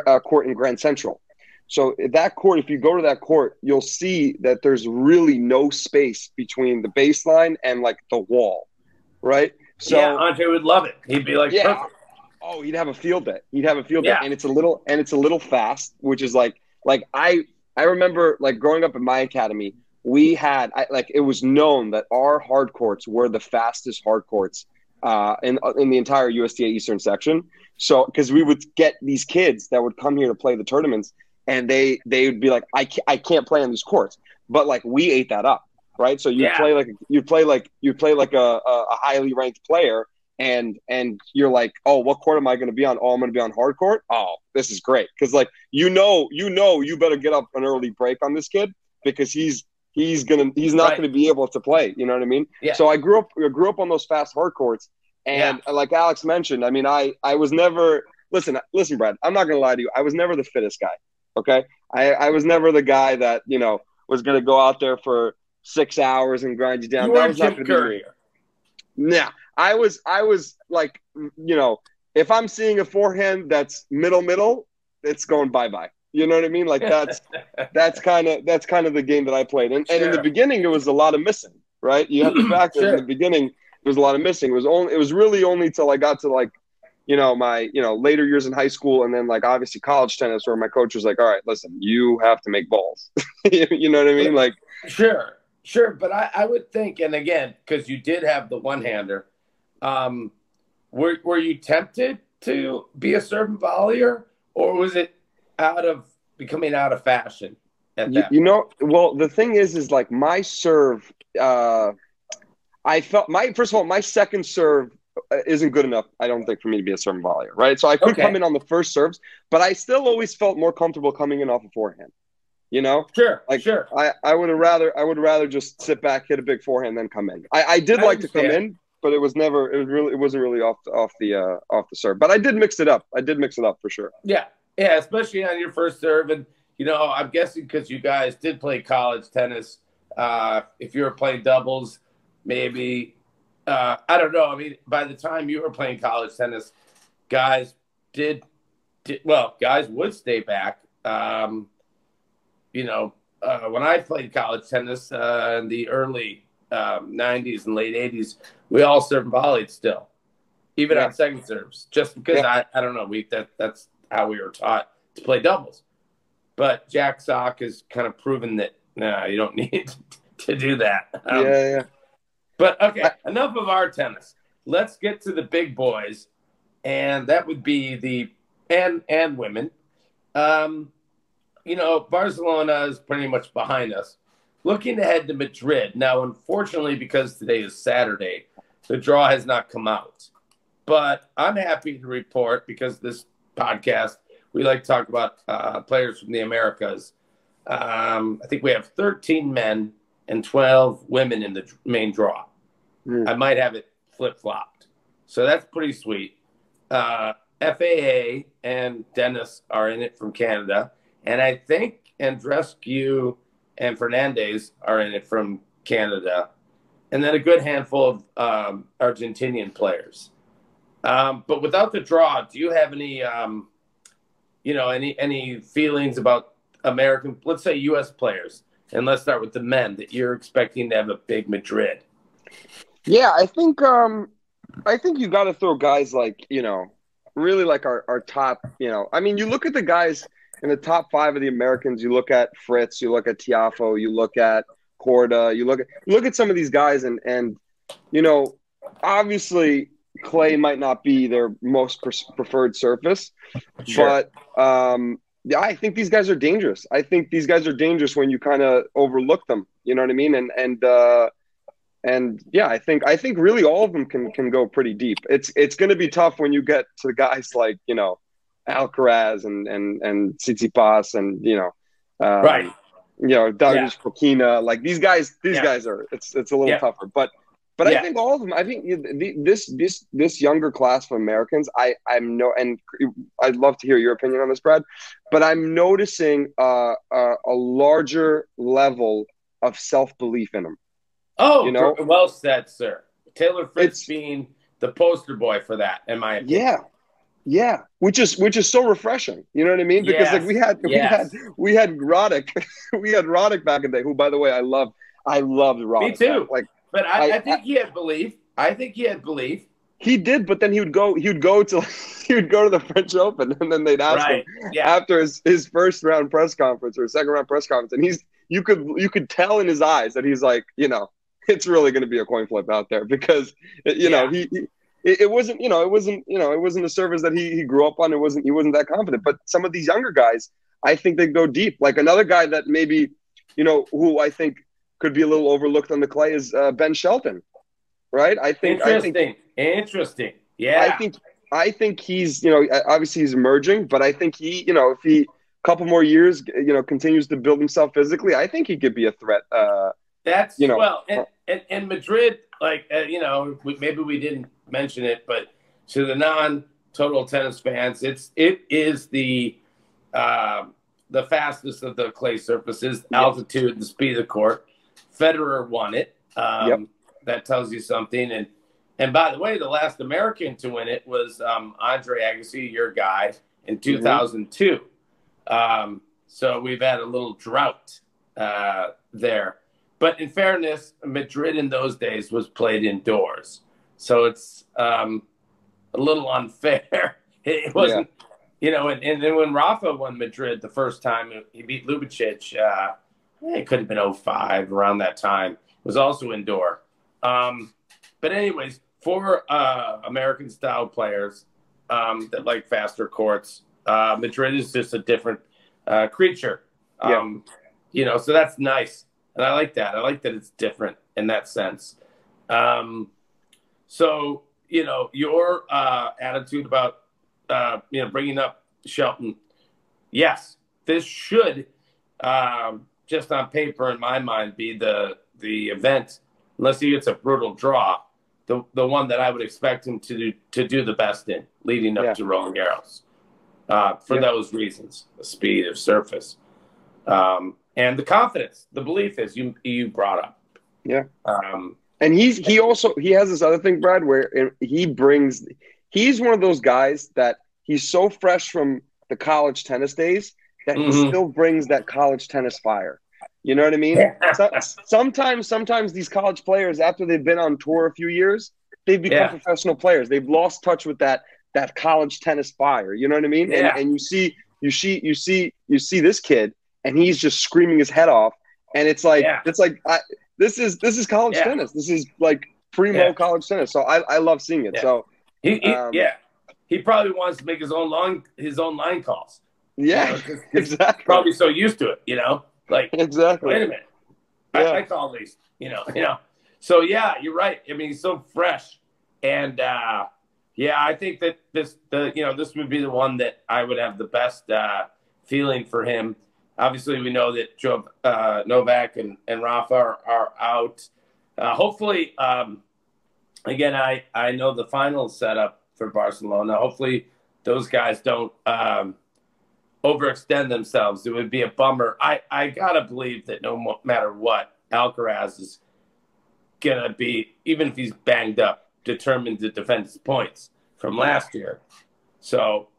Speaker 3: uh, court in Grand Central. So that court, if you go to that court, you'll see that there's really no space between the baseline and like the wall, right? So
Speaker 2: yeah, Andre would love it. He'd be like,
Speaker 3: Yeah.
Speaker 2: perfect.
Speaker 3: Oh, he'd have a field day. He'd have a field
Speaker 2: Yeah.
Speaker 3: day, and it's a little and it's a little fast, which is like like I I remember like growing up in my academy, we had I, like it was known that our hard courts were the fastest hard courts uh, in in the entire USTA Eastern section. So because we would get these kids that would come here to play the tournaments, and they they would be like, I can't, I can't play on these courts, but like we ate that up, right? So you
Speaker 2: Yeah.
Speaker 3: play like you play like you play like a, a, a highly ranked player and and you're like, oh, what court am I going to be on? Oh, I'm going to be on hard court. Oh, this is great because like you know, you know, you better get up an early break on this kid because he's he's gonna he's not
Speaker 2: Right.
Speaker 3: going to be able to play. You know what I mean?
Speaker 2: Yeah.
Speaker 3: So I grew up I grew up on those fast hard courts, and like Alex mentioned, I mean, I I was never listen listen, Brad. I'm not going to lie to you. I was never the fittest guy. Okay, I I was never the guy that you know was going to go out there for six hours and grind you down.
Speaker 2: You
Speaker 3: that was not
Speaker 2: Jim
Speaker 3: going to be me. Nah, I was I was like you know if I'm seeing a forehand that's middle middle, it's going bye bye. You know what I mean? Like that's that's kind of that's kind of the game that I played. And, and in the beginning, it was a lot of missing. Right? You have to factor
Speaker 2: Sure.
Speaker 3: in the beginning there was a lot of missing. It was only it was really only till I got to like you know my you know later years in high school and then like obviously college tennis where my coach was like, all right, listen, you have to make balls. you know what I mean? Like
Speaker 2: Sure, sure, but I, I would think, and again, because you did have the one hander, um, were were you tempted to be a servant volleyer, or was it out of becoming out of fashion at
Speaker 3: you,
Speaker 2: that?
Speaker 3: you know well the thing is is like my serve uh i felt my first of all my second serve uh, isn't good enough i don't think for me to be a serve volleyer right so i could
Speaker 2: Okay.
Speaker 3: come in on the first serves but i still always felt more comfortable coming in off a forehand you know
Speaker 2: sure,
Speaker 3: like-
Speaker 2: sure.
Speaker 3: i i would have rather i would rather just sit back hit a big forehand then come in i i did
Speaker 2: I
Speaker 3: like to come in but it was never it was really it wasn't really off the, off the uh off the serve but i did mix it up i did mix it up for sure
Speaker 2: Yeah, yeah, especially on your first serve, and you know, I'm guessing because you guys did play college tennis. Uh, if you were playing doubles, maybe uh, I don't know. I mean, by the time you were playing college tennis, guys did, did well. Guys would stay back. Um, you know, uh, when I played college tennis uh, in the early um, '90s and late '80s, we all served volleyed still, even
Speaker 3: Yeah.
Speaker 2: on second serves, just because
Speaker 3: Yeah.
Speaker 2: I, I don't know. We that that's how we were taught to play doubles. But Jack Sock has kind of proven that nah, you don't need to do that. Um,
Speaker 3: yeah yeah
Speaker 2: But okay, enough of our tennis. Let's get to the big boys, and that would be the and and women. Um, you know, Barcelona is pretty much behind us. Looking ahead to Madrid now, unfortunately, because today is Saturday, the draw has not come out. But I'm happy to report because this podcast we like to talk about uh, players from the Americas. Um, I think we have 13 men and 12 women in the main draw.
Speaker 3: Hmm.
Speaker 2: I might have it flip flopped. So that's pretty sweet. Uh, FAA and Denis are in it from Canada. And I think Andreescu and Fernandez are in it from Canada. And then a good handful of um, Argentinian players. Um, but without the draw, do you have any, um, you know, any any feelings about American, let's say U.S. players, and let's start with the men that you're expecting to have a big Madrid?
Speaker 3: Yeah, I think um, I think you got to throw guys like you know, really like our our top. You know, I mean, you look at the guys in the top five of the Americans. You look at Fritz, you look at Tiafoe, you look at Korda, you look at look at some of these guys, and and you know, obviously clay might not be their most preferred surface, sure. but um, yeah, I think these guys are dangerous. I think these guys are dangerous when you kind of overlook them. You know what I mean? And and uh, and yeah, I think I think really all of them can can go pretty deep. It's it's going to be tough when you get to guys like you know Alcaraz and and and Tsitsipas and you know
Speaker 2: um, right.
Speaker 3: You know, Darius yeah. like these guys. These yeah. guys are. It's it's a little yeah. tougher, but but yeah. I think all of them. I think this this this younger class of Americans. I I'm no, and I'd love to hear your opinion on this, Brad. But I'm noticing uh, uh, a larger level of self belief in them.
Speaker 2: Oh, you know, well said, sir. Taylor Fritz it's, being the poster boy for that, in my opinion.
Speaker 3: Yeah, yeah, which is which is so refreshing. You know what I mean? Because yes. like we had
Speaker 2: yes.
Speaker 3: we had we had Roddick, we had Roddick back in the day. Who, by the way, I love. I loved Roddick.
Speaker 2: Me too.
Speaker 3: Like
Speaker 2: but I, I, I think I, he had belief. I think he had belief.
Speaker 3: He did, but then he would go. He would go to he would go to the French Open, and then they'd ask right. him yeah. after his, his first round press conference or second round press conference, and he's you could you could tell in his eyes that he's like, you know, it's really going to be a coin flip out there because you yeah. know he, he it, it, wasn't you know it wasn't you know it wasn't a service that he, he grew up on. It wasn't he wasn't that confident. But some of these younger guys, I think they go deep. Like another guy that maybe you know who I think could be a little overlooked on the clay is uh, Ben Shelton, right? I think.
Speaker 2: Interesting.
Speaker 3: I think,
Speaker 2: Interesting. Yeah.
Speaker 3: I think. I think he's, you know, obviously he's emerging, but I think he, you know, if he a couple more years, you know, continues to build himself physically, I think he could be a threat. Uh,
Speaker 2: That's you know, well, and, and, and Madrid, like uh, you know, we, maybe we didn't mention it, but to the non-total tennis fans, it's it is the uh, the fastest of the clay surfaces, altitude, and speed of the court. Federer won it. Um, yep. That tells you something. And and by the way, the last American to win it was um, Andre Agassi, your guy, in 2002. Mm-hmm. Um, so we've had a little drought uh, there. But in fairness, Madrid in those days was played indoors. So it's um, a little unfair. it wasn't, yeah. you know, and, and then when Rafa won Madrid the first time, he beat Ljubicic. Uh, it could have been 05 around that time. It was also indoor. Um, but anyways, for uh, American style players um, that like faster courts, uh, Madrid is just a different uh, creature. Um, yeah. You know, so that's nice, and I like that. I like that it's different in that sense. Um, so you know, your uh, attitude about uh, you know bringing up Shelton, yes, this should um, just on paper, in my mind, be the the event, unless he gets a brutal draw, the the one that I would expect him to do to do the best in, leading up yeah. to Roland Garros. Uh, for yeah. those reasons, the speed of surface, um, and the confidence, the belief is you you brought up.
Speaker 3: Yeah. Um, and he's he also he has this other thing, Brad, where he brings. He's one of those guys that he's so fresh from the college tennis days that mm-hmm. he still brings that college tennis fire. You know what I mean? so, sometimes, sometimes these college players, after they've been on tour a few years, they've become yeah. professional players. They've lost touch with that that college tennis fire. You know what I mean?
Speaker 2: Yeah.
Speaker 3: And, and you see, you see, you see, you see this kid, and he's just screaming his head off. And it's like, yeah. it's like, I, this is this is college yeah. tennis. This is like primo college tennis. So I, I love seeing it. So
Speaker 2: he, he um, yeah, he probably wants to make his own long his own line calls.
Speaker 3: Yeah, you know, exactly.
Speaker 2: Probably so used to it, you know. Like
Speaker 3: exactly.
Speaker 2: Wait a minute, yeah. I, I call these, you know, you know. So yeah, you're right. I mean, he's so fresh, and uh, yeah, I think that this the you know this would be the one that I would have the best uh, feeling for him. Obviously, we know that Joe uh, Novak and, and Rafa are, are out. Uh, hopefully, um, again, I I know the final setup for Barcelona. Hopefully, those guys don't um, overextend themselves. It would be a bummer. I I gotta believe that no matter what, Alcaraz is gonna be, even if he's banged up, determined to defend his points from last year. So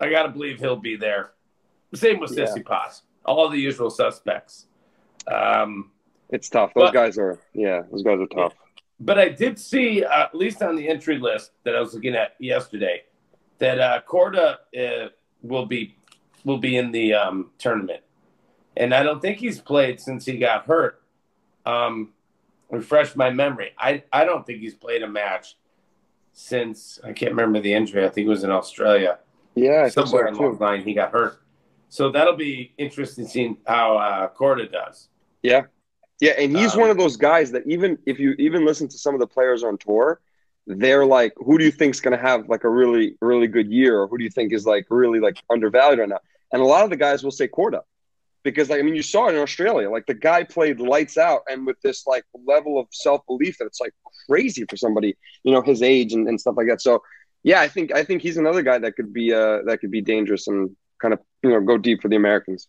Speaker 2: I gotta believe he'll be there. Same with
Speaker 3: Yeah.
Speaker 2: Tsitsipas. All the usual suspects. Um,
Speaker 3: It's tough. Those
Speaker 2: But-
Speaker 3: guys are yeah, those guys are tough.
Speaker 2: but I did see, uh, at least on the entry list that I was looking at yesterday, that uh, Korda uh, will be will be in the um, tournament, and I don't think he's played since he got hurt. Um, refresh my memory. I I don't think he's played a match since I can't remember the injury. I think it was in Australia
Speaker 3: Yeah, so
Speaker 2: somewhere along the line he got hurt. So that'll be interesting seeing how uh, Korda does.
Speaker 3: Yeah, yeah, and he's
Speaker 2: Um,
Speaker 3: one of those guys that even if you even listen to some of the players on tour, they're like, who do you think's going to have like a really really good year, or who do you think is like really like undervalued right now? And a lot of the guys will say Korda, because like I mean, you saw it in Australia, like the guy played lights out, and with this like level of self belief that it's like crazy for somebody you know his age and, and stuff like that. So yeah, I think I think he's another guy that could be uh that could be dangerous and kind of you know go deep for the Americans.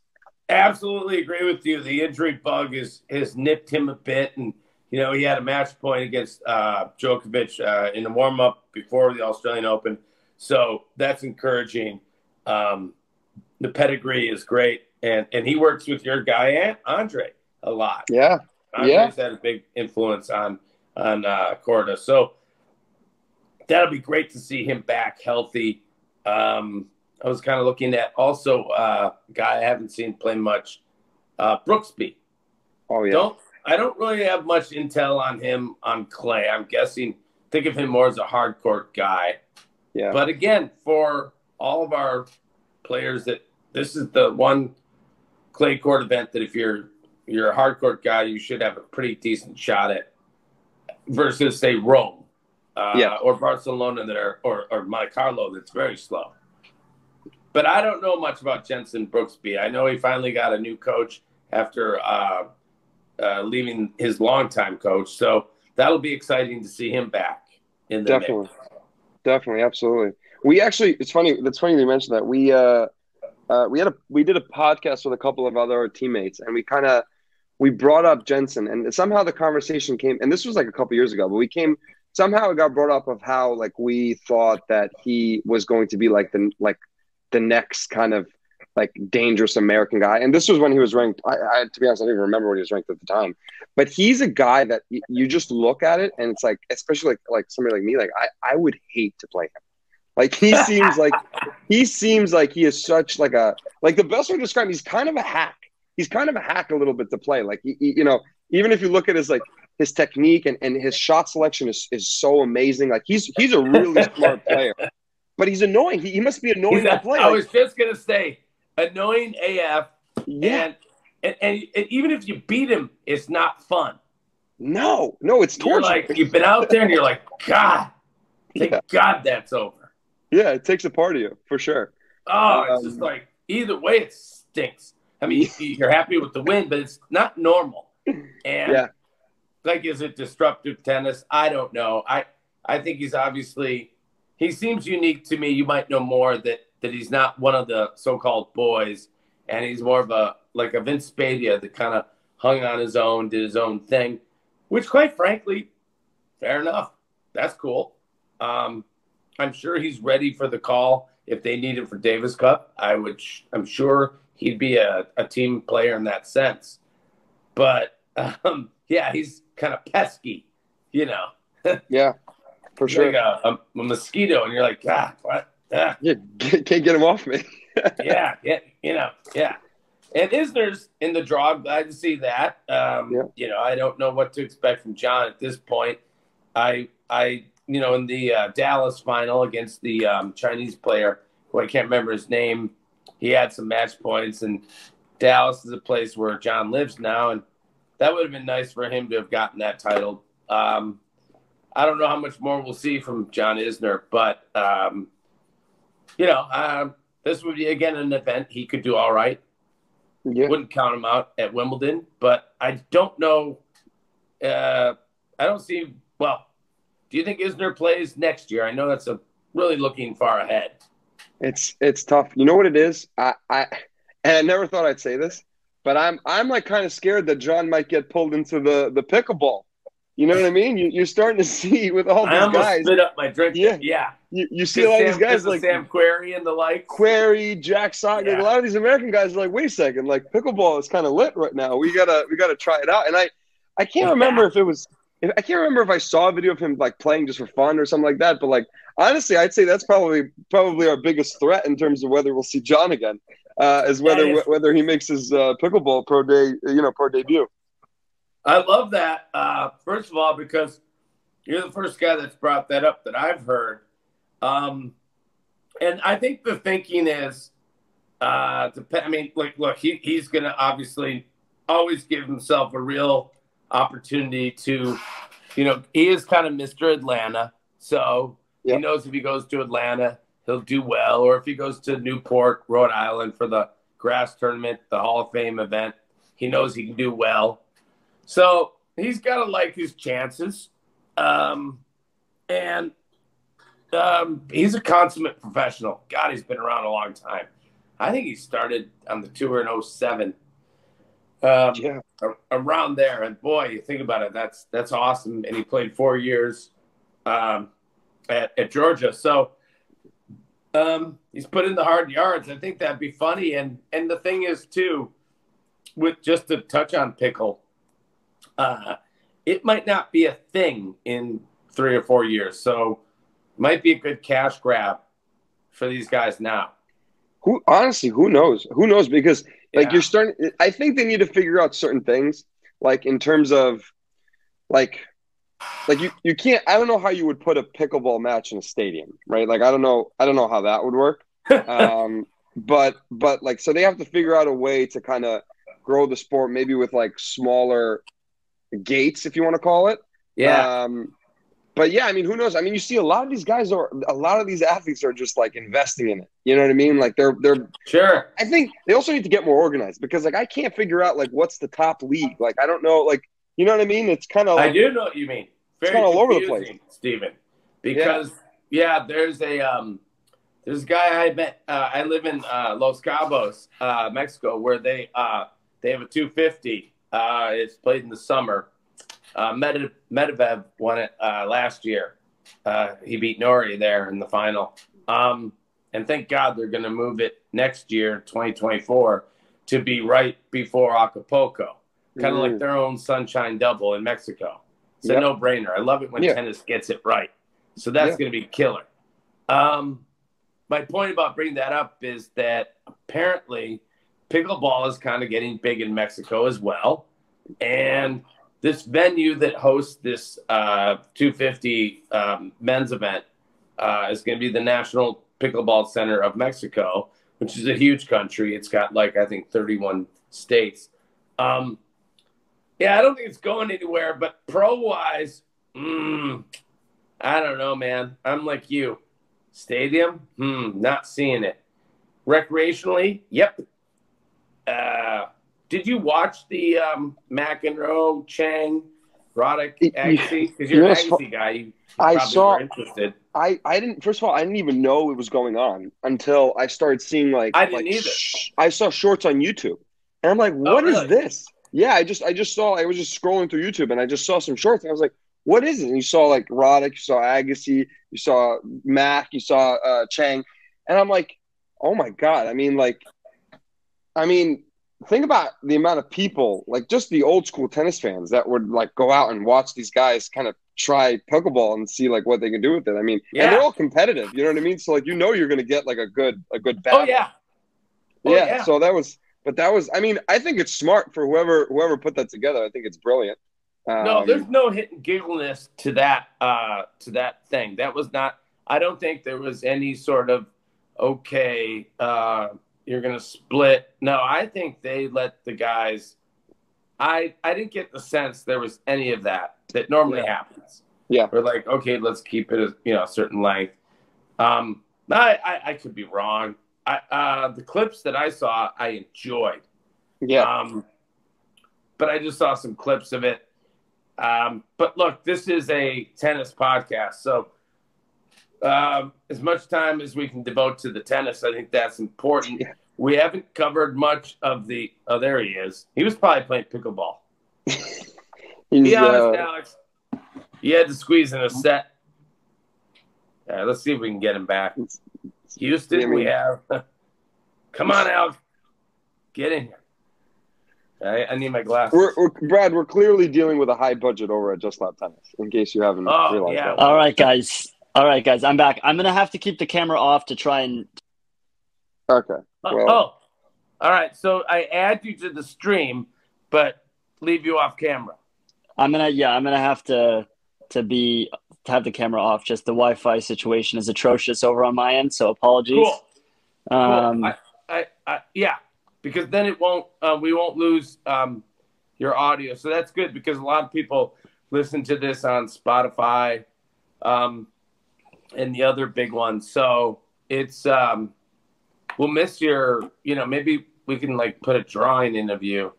Speaker 2: Absolutely agree with you. The injury bug is has nipped him a bit, and you know he had a match point against uh, Djokovic uh, in the warm up before the Australian Open, so that's encouraging. Um, the pedigree is great, and and he works with your guy An- Andre a lot.
Speaker 3: Yeah,
Speaker 2: Andre's
Speaker 3: Yeah.
Speaker 2: had a big influence on on uh, Korda, so that'll be great to see him back healthy. Um, I was kind of looking at also uh, a guy I haven't seen play much, uh, Brooksby.
Speaker 3: oh yeah.
Speaker 2: Don't I don't really have much intel on him on clay. I'm guessing think of him more as a hard court guy.
Speaker 3: Yeah.
Speaker 2: But again, for all of our players, that this is the one clay court event that if you're you're a hard court guy, you should have a pretty decent shot at. Versus say Rome, uh,
Speaker 3: Yeah.
Speaker 2: or Barcelona that are or or Monte Carlo that's very slow. But I don't know much about Jenson Brooksby. I know he finally got a new coach after uh, uh, leaving his longtime coach, so that'll be exciting to see him back in the mix.
Speaker 3: Definitely. Definitely, absolutely. We actually it's funny it's funny you mentioned that. We uh uh we had a we did a podcast with a couple of other teammates and we kind of we brought up Jenson and somehow the conversation came and this was like a couple years ago, but we came somehow it got brought up of how like we thought that he was going to be like the like the next kind of like dangerous American guy. And this was when he was ranked. I, I to be honest, I don't even remember when he was ranked at the time. But he's a guy that you just look at it and it's like, especially like like somebody like me, like I I would hate to play him. Like he seems like he seems like he is such like a like the best way to describe him. He's kind of a hack. He's kind of a hack a little bit to play. Like he, he- you know, even if you look at his like his technique and, and his shot selection is, is so amazing. Like he's he's a really smart player, but he's annoying. He, he must be annoying
Speaker 2: He's
Speaker 3: to play.
Speaker 2: I was just gonna say, annoying AF,
Speaker 3: yeah,
Speaker 2: and, and and and even if you beat him, it's not fun.
Speaker 3: no, no, it's
Speaker 2: You're
Speaker 3: torture.
Speaker 2: like you've been out there and you're like, God, thank
Speaker 3: Yeah.
Speaker 2: God that's over.
Speaker 3: Yeah, it takes a part of you for sure.
Speaker 2: Oh, it's
Speaker 3: Um,
Speaker 2: just like either way, it stinks. I mean, you're happy with the win, but it's not normal. And
Speaker 3: Yeah.
Speaker 2: like, is it disruptive tennis? I don't know. I I think he's obviously he seems unique to me. You might know more that that he's not one of the so-called boys, and he's more of a like a Vince Spadea that kind of hung on his own, did his own thing, which, quite frankly, fair enough. That's cool. Um, I'm sure he's ready for the call if they need him for Davis Cup. I would. I'm sure he'd be a, a team player in that sense. But um, yeah, he's kind of pesky, you know,
Speaker 3: Yeah, for sure.
Speaker 2: like a, a, a mosquito, and you're like, God, what? Ah,
Speaker 3: Yeah, can't get him off me.
Speaker 2: yeah, yeah, you know, yeah. And Isner's in the draw. I'm glad to see that. Um,
Speaker 3: Yeah.
Speaker 2: You know, I don't know what to expect from John at this point. I, I, you know, in the uh, Dallas final against the um, Chinese player, who I can't remember his name, he had some match points, and Dallas is a place where John lives now, and that would have been nice for him to have gotten that title. Um, I don't know how much more we'll see from John Isner, but um, you know, um, this would be again an event he could do all right.
Speaker 3: yeah,
Speaker 2: Wouldn't count him out at Wimbledon, but I don't know. Uh, I don't see. Well, Do you think Isner plays next year? I know that's a really looking far ahead.
Speaker 3: It's it's tough. You know what it is? I I and I never thought I'd say this, but I'm I'm like kind of scared that John might get pulled into the the pickleball. You know what I mean? You, you're starting to see with all these guys.
Speaker 2: spit up my drink.
Speaker 3: Yeah.
Speaker 2: yeah.
Speaker 3: You, you see a lot of these guys like
Speaker 2: Sam Querrey and the like.
Speaker 3: Querrey, Jack Sock, like a lot of these American guys are like, wait a second, like pickleball is kind of lit right now. We gotta we gotta try it out. And I I can't remember if it was I can't remember if I saw a video of him like playing just for fun or something like that. But like honestly, I'd say that's probably probably our biggest threat in terms of whether we'll see John again, uh, is whether
Speaker 2: if-
Speaker 3: whether he makes his uh, pickleball pro day you know pro debut.
Speaker 2: I love that. Uh, first of all, because you're the first guy that's brought that up that I've heard. Um, and I think the thinking is, uh, dep- I mean, like, look, he, he's going to obviously always give himself a real opportunity to, you know, he is kind of Mr. Atlanta. So he knows if he goes to Atlanta, he'll do well. Or if he goes to Newport, Rhode Island for the grass tournament, the Hall of Fame event, he knows he can do well. So he's got to like his chances. Um, and um, he's a consummate professional. God, he's been around a long time. I think he started on the tour in 07. Um,
Speaker 3: Yeah,
Speaker 2: a- around there. And boy, you think about it, that's that's awesome. And he played four years um, at, at Georgia. So um, he's put in the hard yards. I think that'd be funny. And and the thing is too, with just to touch on pickle, uh, it might not be a thing in three or four years. So might be a good cash grab for these guys now.
Speaker 3: who honestly who knows? Who knows? Because like
Speaker 2: Yeah.
Speaker 3: you're starting. I think they need to figure out certain things, like in terms of like like you you can't i don't know how you would put a pickleball match in a stadium right like i don't know i don't know how that would work um but but like so they have to figure out a way to kind of grow the sport maybe with like smaller gates if you want to call it
Speaker 2: yeah.
Speaker 3: um but yeah i mean who knows i mean you see a lot of these guys are a lot of these athletes are just like investing in it you know what i mean like they're they're
Speaker 2: sure.
Speaker 3: I think they also need to get more organized because like I can't figure out like what's the top league. Like I don't know like you know what I mean? It's kind of
Speaker 2: I
Speaker 3: like
Speaker 2: do know what you mean. Very
Speaker 3: kinda all over the
Speaker 2: place, Stephen. Because yeah. there's a um, there's a guy I met. Uh, I live in uh, Los Cabos, uh, Mexico, where they uh, they have a 250. Uh, it's played in the summer. Uh, Medvedev won it uh, last year. Uh, he beat Norrie there in the final. Um, and thank God they're going to move it next year, 2024, to be right before Acapulco kind of like
Speaker 3: Mm.
Speaker 2: their own sunshine double in Mexico. It's
Speaker 3: Yep.
Speaker 2: a no-brainer. I love it when
Speaker 3: Yeah.
Speaker 2: tennis gets it right. So that's
Speaker 3: Yeah.
Speaker 2: going to be killer. Um, my point about bringing that up is that apparently pickleball is kind of getting big in Mexico as well, and this venue that hosts this uh, 250 um, men's event uh, is going to be the National Pickleball Center of Mexico, which is a huge country. It's got like I think 31 states. Um, yeah, I don't think it's going anywhere, but pro wise, mm, I don't know, man. I'm like you. Stadium, hmm, not seeing it. Recreationally, yep. Uh, did you watch the um, McEnroe, Chang, Roddick, Agassi? Because
Speaker 3: you
Speaker 2: you're
Speaker 3: know,
Speaker 2: an Agassi guy. You
Speaker 3: I saw-
Speaker 2: interested.
Speaker 3: I I didn't first of all I didn't even know it was going on until I started seeing like
Speaker 2: I didn't
Speaker 3: like,
Speaker 2: either.
Speaker 3: sh- I saw shorts on YouTube and I'm like what is
Speaker 2: Oh, really?
Speaker 3: this? Yeah, I just I just saw I was just scrolling through YouTube and I just saw some shorts and I was like what is it? And you saw like Roddick, you saw Agassi, you saw Mac, you saw uh, Chang, and I'm like, oh my god! I mean, like, I mean, think about the amount of people, like just the old school tennis fans that would like go out and watch these guys kind of try pickleball and see like what they can do with it. I mean,
Speaker 2: Yeah.
Speaker 3: and they're all competitive. You know what I mean? So like, you know, you're going to get like a good a good
Speaker 2: Oh
Speaker 3: battle.
Speaker 2: yeah. Oh,
Speaker 3: yeah,
Speaker 2: yeah.
Speaker 3: So that was, but that was. I mean, I think it's smart for whoever whoever put that together. I think it's brilliant.
Speaker 2: No,
Speaker 3: Um,
Speaker 2: there's no hit and giggleness to that uh to that thing. That was not I don't think there was any sort of okay, uh you're gonna split. No, I think they let the guys I I didn't get the sense there was any of that that normally
Speaker 3: Yeah.
Speaker 2: happens.
Speaker 3: Yeah.
Speaker 2: We're like, okay, let's keep it a you know a certain length. Um I, I, I could be wrong. I uh the clips that I saw I enjoyed.
Speaker 3: yeah.
Speaker 2: Um, but I just saw some clips of it. Um, but look, this is a tennis podcast, so um, as much time as we can devote to the tennis, I think that's important.
Speaker 3: Yeah.
Speaker 2: We haven't covered much of the. Oh, there he is. He was probably playing pickleball.
Speaker 3: He's,
Speaker 2: Be honest,
Speaker 3: uh,
Speaker 2: Alex. You had to squeeze in a set. All right, let's see if we can get him back. Houston, we have. Come on, Alex. Get in here. All right, I need my glasses.
Speaker 3: we're, we're Brad. We're clearly dealing with a high budget over at Just Slap Tennis. In case you haven't
Speaker 2: Oh,
Speaker 3: realized
Speaker 2: yeah.
Speaker 3: that.
Speaker 4: All right, guys. All right, guys. I'm back. I'm gonna have to keep the camera off to try and.
Speaker 3: Okay.
Speaker 2: Oh,
Speaker 3: Well-
Speaker 2: oh, all right. So I add you to the stream, but leave you off camera.
Speaker 4: I'm gonna. Yeah, I'm gonna have to to be to have the camera off. Just the Wi-Fi situation is atrocious over on my end, so apologies.
Speaker 2: Cool. cool.
Speaker 4: Um,
Speaker 2: I, I, I, yeah, because then it won't. Uh, we won't lose um, your audio. So that's good because a lot of people listen to this on Spotify, um, and the other big ones. So it's um, we'll miss your. You know, maybe we can like put a drawing in of you.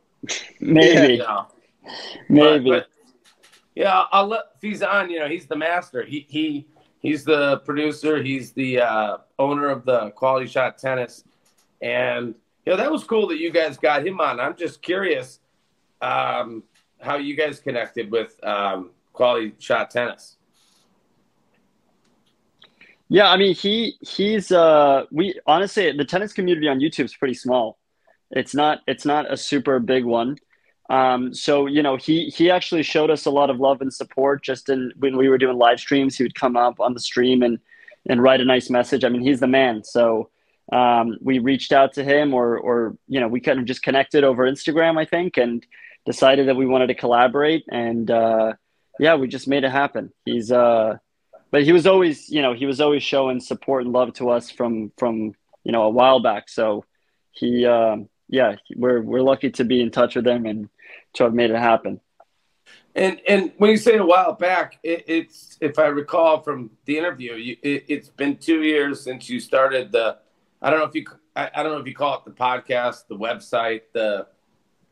Speaker 4: maybe,
Speaker 2: You know.
Speaker 4: maybe.
Speaker 2: But, but, yeah, I'll let Fizan. You know, he's the master. He he he's the producer. He's the uh, owner of the Quality Shot Tennis, and you know that was cool that you guys got him on. I'm just curious um, how you guys connected with um, Quality Shot Tennis.
Speaker 4: Yeah, I mean he he's uh we honestly the tennis community on YouTube is pretty small. It's not it's not a super big one. Um so you know he he actually showed us a lot of love and support just in when we were doing live streams he would come up on the stream and and write a nice message. I mean he's the man. So um we reached out to him or or you know we kind of just connected over Instagram I think and decided that we wanted to collaborate and uh yeah, we just made it happen. He's uh but he was always you know he was always showing support and love to us from from you know a while back so he um yeah we're we're lucky to be in touch with him and to have made it happen
Speaker 2: And and when you say a while back, it, it's if I recall from the interview, you, it, it's been two years since you started the. I don't know if you I, I don't know if you call it the podcast, the website, the,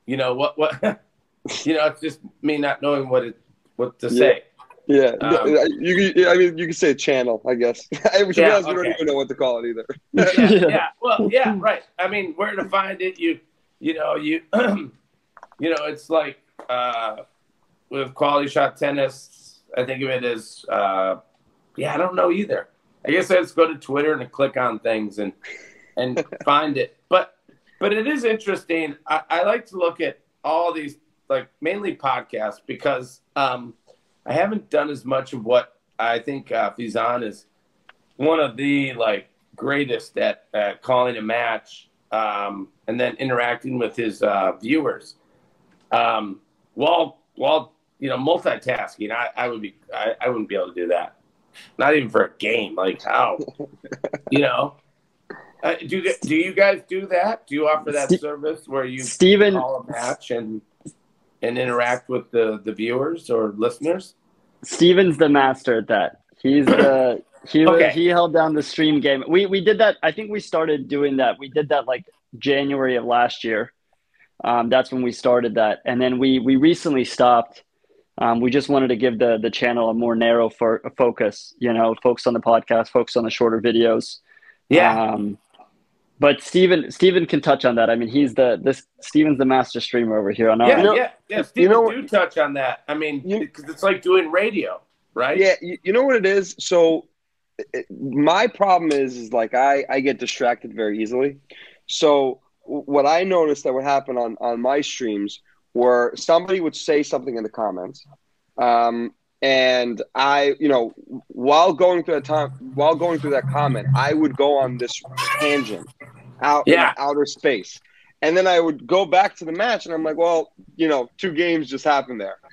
Speaker 2: you know what what, you know it's just me not knowing what it what to say.
Speaker 3: Yeah,
Speaker 2: Um,
Speaker 3: you, you. I mean, you could say channel, I guess. I to be
Speaker 2: Yeah,
Speaker 3: honest, we don't even know what to call it either.
Speaker 2: Yeah, yeah, well, yeah, right. I mean, where to find it? You you know you you know it's like uh, with quality shot tennis. I think of it as uh, yeah, I don't know either. I guess I just go to Twitter and click on things and and find it. But but it is interesting. I, I like to look at all these like mainly podcasts because um, I haven't done as much of what I think uh, Fizan is one of the like greatest at, at calling a match um, and then interacting with his uh, viewers um, while while you know multitasking. I, I would be I, I wouldn't be able to do that. Not even for a game. Like how you know. Uh, do do you guys do that? Do you offer that
Speaker 4: Ste-
Speaker 2: service where you
Speaker 4: Steven
Speaker 2: call a match and and interact with the, the viewers or listeners?
Speaker 4: Steven's the master at that he's the he was
Speaker 2: Okay.
Speaker 4: he held down the stream game we we did that I think we started doing that we did that like January of last year um, that's when we started that and then we we recently stopped um, we just wanted to give the the channel a more narrow for, a focus you know focus on the podcast focus on the shorter videos
Speaker 2: Yeah.
Speaker 4: Um, but Steven Steven can touch on that. I mean, he's the this Steven's the master streamer over here on our
Speaker 2: yeah,
Speaker 3: You know-
Speaker 2: yeah, yeah.
Speaker 3: you know-
Speaker 2: do touch on that. I mean, because it's like doing radio, right?
Speaker 3: Yeah, you, you know what it is. So it, my problem is, is like I I get distracted very easily. So what I noticed that would happen on on my streams were somebody would say something in the comments, um, and I, you know, while going through that time, while going through that comment, I would go on this tangent out
Speaker 2: Yeah.
Speaker 3: in outer space. And then I would go back to the match, and I'm like, well, you know, two games just happened there.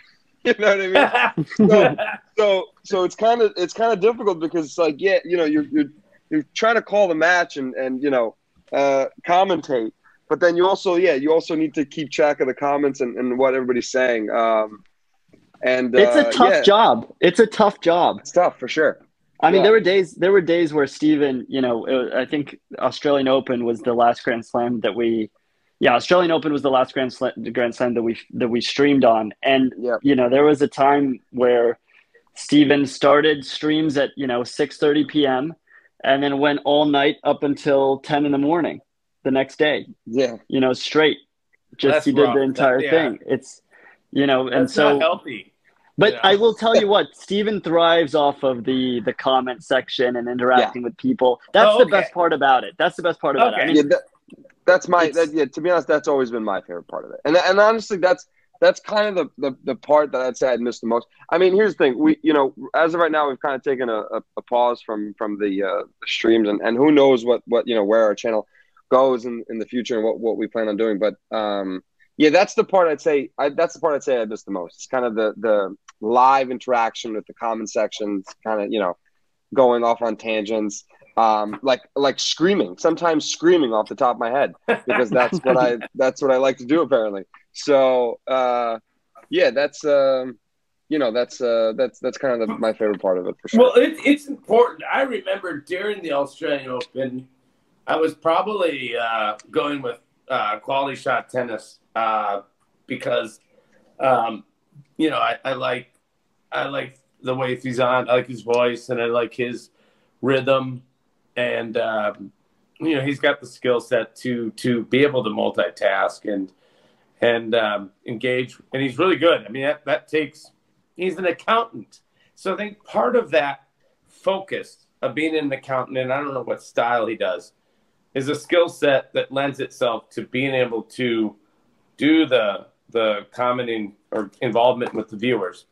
Speaker 3: You know what I mean? So- so so it's kind of it's kind of difficult because it's like yeah you know you're you're you're trying to call the match and and you know uh commentate but then you also yeah you also need to keep track of the comments and, and what everybody's saying um and
Speaker 4: It's
Speaker 3: uh,
Speaker 4: a tough
Speaker 3: yeah,
Speaker 4: job. It's a tough job.
Speaker 3: it's tough for sure
Speaker 4: I mean,
Speaker 3: Yeah.
Speaker 4: there were days. There were days where Steven, you know, it, I think Australian Open was the last Grand Slam that we, yeah, Australian Open was the last Grand Slam, Grand Slam that we that we streamed on, and
Speaker 3: Yep.
Speaker 4: you know there was a time where Steven started streams at you know six thirty p.m. and then went all night up until ten in the morning the next day.
Speaker 3: Yeah.
Speaker 4: You know, straight. Just
Speaker 2: That's
Speaker 4: he did
Speaker 2: rough.
Speaker 4: the entire
Speaker 2: That- yeah.
Speaker 4: thing. It's you know, and so
Speaker 2: not healthy.
Speaker 4: But
Speaker 2: Yeah.
Speaker 4: I will tell you what, Steven thrives off of the the comment section and interacting with people. That's
Speaker 2: Oh,
Speaker 4: the best part about it. That's the best part about it. I mean,
Speaker 3: Yeah, that, that's my that, yeah. To be honest, that's always been my favorite part of it, and and honestly, that's that's kind of the, the the part that I'd say I'd missed the most. I mean, here's the thing: we you know, as of right now, we've kind of taken a, a, a pause from from the, uh, the streams, and, and who knows what what you know where our channel goes in, in the future and what, what we plan on doing. But um, yeah, that's the part I'd say. I, that's the part I'd say I miss the most. It's kind of the the live interaction with the comment sections, kind of you know, going off on tangents um, like like screaming, sometimes screaming off the top of my head because that's what I that's what I like to do apparently. So uh, yeah, that's um, you know that's uh, that's that's kind of the, my favorite part of it for sure.
Speaker 2: Well, it, it's important. I remember during the Australian Open, I was probably uh, going with uh, quality shot tennis uh, because, um, you know, I, I like I like the way he's on. I like his voice, and I like his rhythm, and um, you know, he's got the skill set to to be able to multitask and and um, engage, and he's really good. I mean, that that takes. He's an accountant. So I think part of that focus of being an accountant, and I don't know what style he does, is a skill set that lends itself to being able to do the the commenting or involvement with the viewers.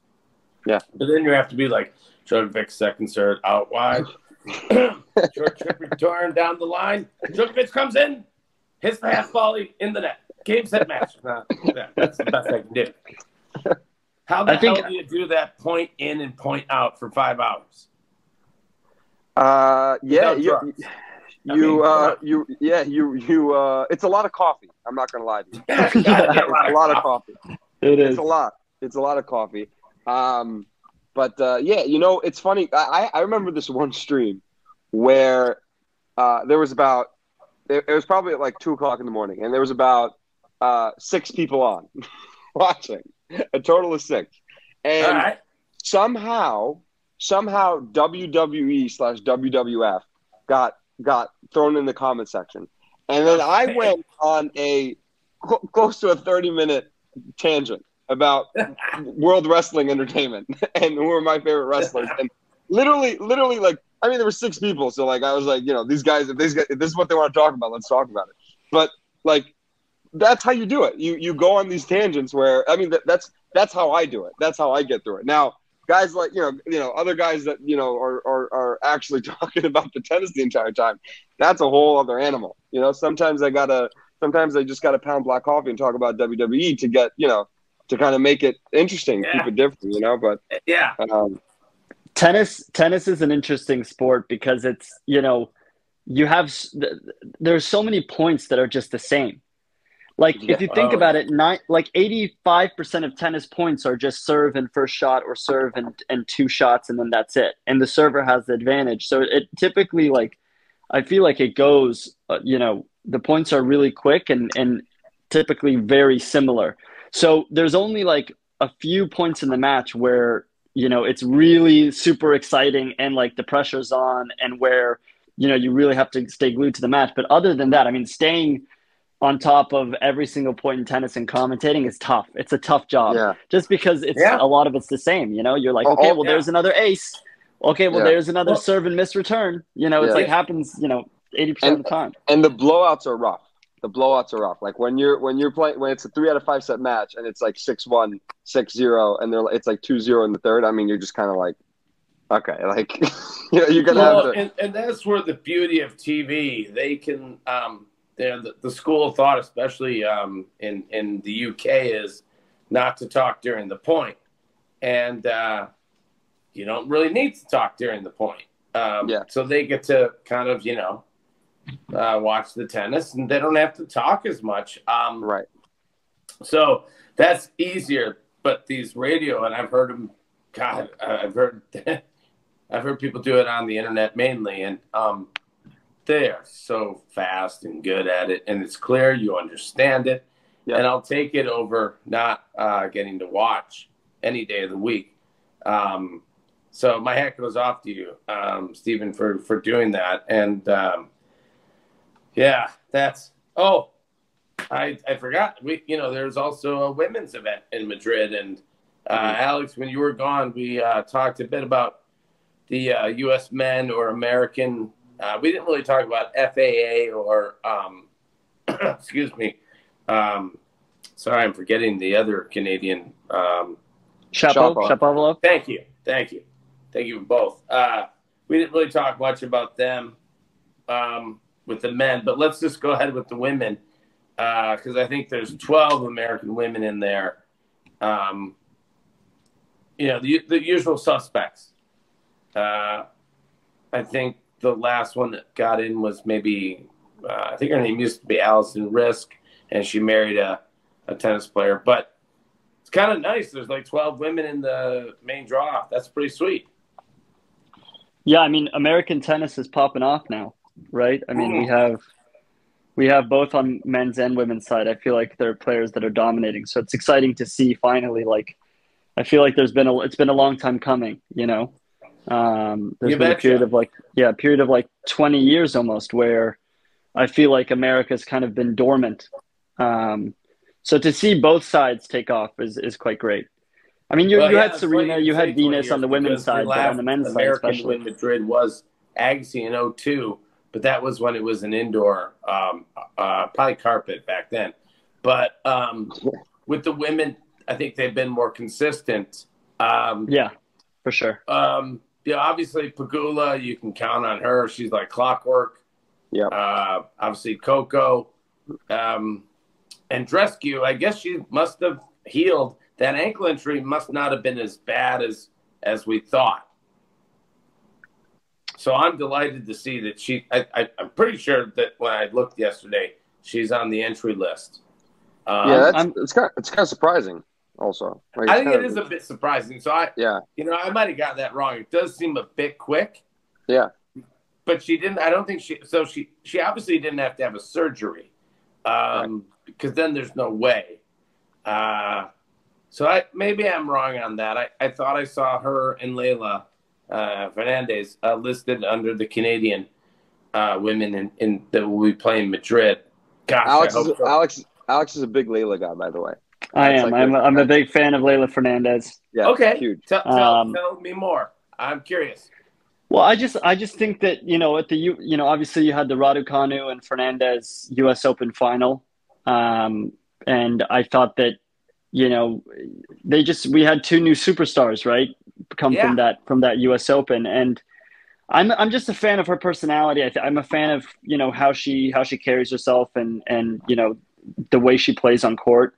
Speaker 3: Yeah.
Speaker 2: But then you have to be like Djokovic second serve out wide, short trip return down the line. Djokovic comes in, hits the half volley in the net. Game set match. Nah, yeah, that's the best I can do. How the
Speaker 4: I think-
Speaker 2: hell do you do that point in and point out for five hours?
Speaker 3: uh, yeah,
Speaker 2: Without
Speaker 3: you,
Speaker 2: drugs. I
Speaker 3: you,
Speaker 2: mean,
Speaker 3: uh, you, yeah, you, you. Uh, it's a lot of coffee. I'm not gonna lie to you.
Speaker 2: A
Speaker 3: It's a lot of coffee.
Speaker 4: It is.
Speaker 3: It's a lot. It's a lot of coffee. Um, but uh, yeah, you know, it's funny. I, I remember this one stream where uh, there was about it, was probably at like two o'clock in the morning, and there was about uh, six people on watching, a total of six, and
Speaker 2: right.
Speaker 3: somehow somehow WWE slash WWF got got thrown in the comment section, and then I went on a close to a thirty minute tangent about World Wrestling Entertainment and who are my favorite wrestlers, and literally, literally, like I mean, there were six people, so like I was like, you know, these guys, if these guys, if this is what they want to talk about, let's talk about it. But like, that's how you do it. You you go on these tangents where I mean, that, that's that's how I do it. That's how I get through it. Now, guys like you know, you know, other guys that you know are are, are actually talking about the tennis the entire time. That's a whole other animal. You know, sometimes I gotta, sometimes I just gotta pound black coffee and talk about WWE to get you know to kind of make it interesting,
Speaker 2: Yeah.
Speaker 3: keep it different. You know, but
Speaker 2: Yeah.
Speaker 3: um,
Speaker 4: tennis tennis is an interesting sport because it's you know you have s- th- there's so many points that are just the same like
Speaker 3: Yeah.
Speaker 4: if you think
Speaker 2: Oh,
Speaker 4: about it nine like 85% of tennis points are just serve and first shot or serve and, and two shots and then that's it and the server has the advantage so it typically like i feel like it goes uh, you know the points are really quick and and typically very similar so there's only like a few points in the match where you know it's really super exciting and like the pressure's on and where you know you really have to stay glued to the match but other than that i mean staying on top of every single point in tennis and commentating is tough it's a tough job
Speaker 3: yeah,
Speaker 4: just because it's
Speaker 2: Yeah.
Speaker 4: a lot of it's the same you know you're like
Speaker 3: Oh,
Speaker 4: okay
Speaker 3: oh,
Speaker 4: well
Speaker 2: yeah.
Speaker 4: there's another ace okay well
Speaker 3: Yeah.
Speaker 4: there's another
Speaker 2: Well-
Speaker 4: serve and miss return you know it's
Speaker 3: Yeah.
Speaker 4: like happens you know 80% of the time
Speaker 3: and the blowouts are rough. The blowouts are rough. Like when you're when you're playing when it's a three out of five set match and it's like 6-1, 6-0, and they're it's like 2-0 in the third. I mean, you're just kind of like, okay, like you know, you're gonna
Speaker 2: Well,
Speaker 3: have to.
Speaker 2: and, and that's where the beauty of TV. They can, um, the, the school of thought, especially um, in in the UK, is not to talk during the point, and uh, you don't really need to talk during the point. Um,
Speaker 3: Yeah.
Speaker 2: So they get to kind of, you know, uh, watch the tennis, and they don't have to talk as much. Um,
Speaker 3: Right.
Speaker 2: so that's easier. But these radio, and I've heard them. God, I've heard, I've heard people do it on the internet mainly, and um, they are so fast and good at it, and it's clear you understand it.
Speaker 3: Yeah.
Speaker 2: And I'll take it over not uh, getting to watch any day of the week. Um, so my hat goes off to you, um, Stephen, for for doing that. And um, yeah, that's oh, I I forgot. We you know there's also a women's event in Madrid, and uh, Alex, when you were gone, we uh, talked a bit about the uh, U.S. men or American. Uh, we didn't really talk about FAA or um, excuse me. Um, sorry, I'm forgetting the other Canadian. Um,
Speaker 4: Shapo.
Speaker 3: Shapovalov.
Speaker 2: Thank you. Thank you. Thank you both. Uh, we didn't really talk much about them um, with the men, but let's just go ahead with the women because I think there's 12 American women in there. Um, you know, the, the usual suspects. Uh, I think the last one that got in was maybe, uh, I think her name used to be Alison Riske, and she married a, a tennis player. But it's kind of nice. There's like 12 women in the main draw. That's pretty sweet.
Speaker 4: Yeah, I mean, American tennis is popping off now, right? I mean, we have we have both on men's and women's side. I feel like there are players that are dominating, so it's exciting to see finally. Like, I feel like there's been a it's been a long time coming. You know, um, there's
Speaker 2: You
Speaker 4: been a period of like yeah, a period of like 20 years almost where I feel like America's kind of been dormant. Um, so to see both sides take off is is quite great. I mean, you,
Speaker 2: Well,
Speaker 4: you
Speaker 2: yeah,
Speaker 4: had Serena, you had Venus on the women's side, but on the men's side especially.
Speaker 2: win Madrid was Agassi in 02, but that was when it was an indoor, um, uh, probably carpet back then. But um, with the women, I think they've been more consistent. Um,
Speaker 4: Yeah, for sure.
Speaker 2: um, yeah, obviously Pegula, you can count on her. She's like clockwork.
Speaker 3: Yeah.
Speaker 2: Uh, obviously Coco, um, and Andreescu. I guess she must have healed. That ankle injury must not have been as bad as as we thought. So I'm delighted to see that she. I, I, I'm pretty sure that when I looked yesterday, she's on the entry list. Um,
Speaker 3: yeah, that's
Speaker 4: I'm-
Speaker 3: it's kind of, it's kind of surprising. Also, Like,
Speaker 2: I think
Speaker 3: kind
Speaker 2: it
Speaker 3: of-
Speaker 2: is a bit surprising. So I,
Speaker 3: Yeah,
Speaker 2: you know, I might have got that wrong. It does seem a bit quick.
Speaker 3: Yeah.
Speaker 2: But she didn't. I don't think she. So she. She obviously didn't have to have a surgery, um, because then there's no way. Uh, so I maybe I'm wrong on that. I, I thought I saw her and Leylah uh, Fernandez uh, listed under the Canadian uh, women in, in that will be playing Madrid. Gosh,
Speaker 3: Alex is
Speaker 2: so.
Speaker 3: Alex Alex is a big Leylah guy, by the way.
Speaker 4: I
Speaker 3: That's
Speaker 4: am.
Speaker 3: like
Speaker 4: I'm,
Speaker 3: a-
Speaker 4: a, I'm a big fan of Leylah Fernandez.
Speaker 3: Yeah,
Speaker 2: okay.
Speaker 3: huge.
Speaker 2: Tell, tell,
Speaker 4: Um,
Speaker 2: tell me more. I'm curious.
Speaker 4: Well, I just I just think that you know at the U you know obviously you had the Raducanu and Fernandez U.S. Open final, um, and I thought that you know they just we had two new superstars right come
Speaker 2: Yeah.
Speaker 4: from that from that U.S. Open and. I'm I'm just a fan of her personality. I th- I'm a fan of you know how she how she carries herself and and you know the way she plays on court.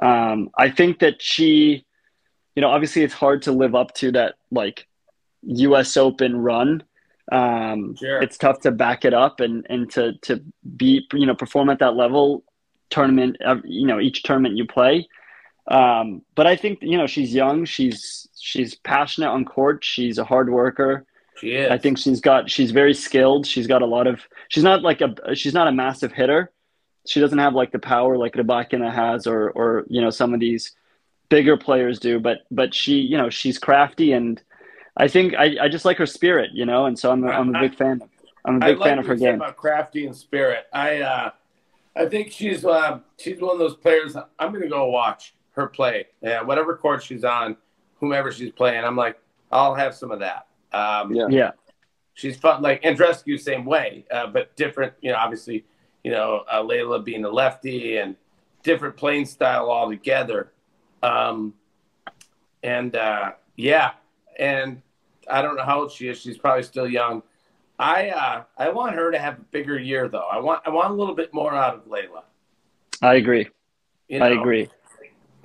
Speaker 4: Um, I think that she, you know, obviously it's hard to live up to that like U.S. Open run. Um,
Speaker 2: Sure.
Speaker 4: It's tough to back it up and and to to be you know perform at that level tournament. uh, You know, each tournament you play. Um, but I think you know she's young. She's she's passionate on court. She's a hard worker.
Speaker 2: She is.
Speaker 4: I think she's got she's very skilled. She's got a lot of she's not like a she's not a massive hitter. She doesn't have like the power like Rybakina has or or you know some of these bigger players do, but but she you know she's crafty and I think I, I just like her spirit, you know, and so I'm a, I'm a big fan. I'm a big
Speaker 2: like
Speaker 4: fan of her game.
Speaker 2: About crafty and spirit, I uh, I think she's uh, she's one of those players. I'm going to go watch her play. Yeah, whatever court she's on, whomever she's playing, I'm like, I'll have some of that. Um,
Speaker 3: Yeah.
Speaker 4: Yeah,
Speaker 2: she's fun. Like Andreescu, same way, uh, but different. You know, obviously, you know, uh, Leylah being a lefty and different playing style altogether. Um, and uh, yeah, and I don't know how old she is. She's probably still young. I uh, I want her to have a bigger year though. I want I want a little bit more out of Leylah.
Speaker 4: I agree.
Speaker 2: You know?
Speaker 4: I agree.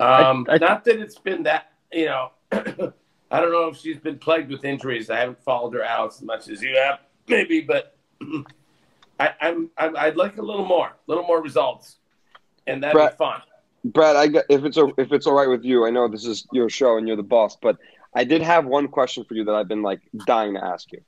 Speaker 2: Um,
Speaker 4: I- I-
Speaker 2: not that it's been that you know. I don't know if she's been plagued with injuries. I haven't followed her out as much as you have, maybe, but I, I'm, I'm I'd like a little more, a little more results, and that'd
Speaker 3: Brett-
Speaker 2: be fun.
Speaker 3: Brad, I got, if it's a, if it's all right with you, I know this is your show and you're the boss, but I did have one question for you that I've been like dying to ask you.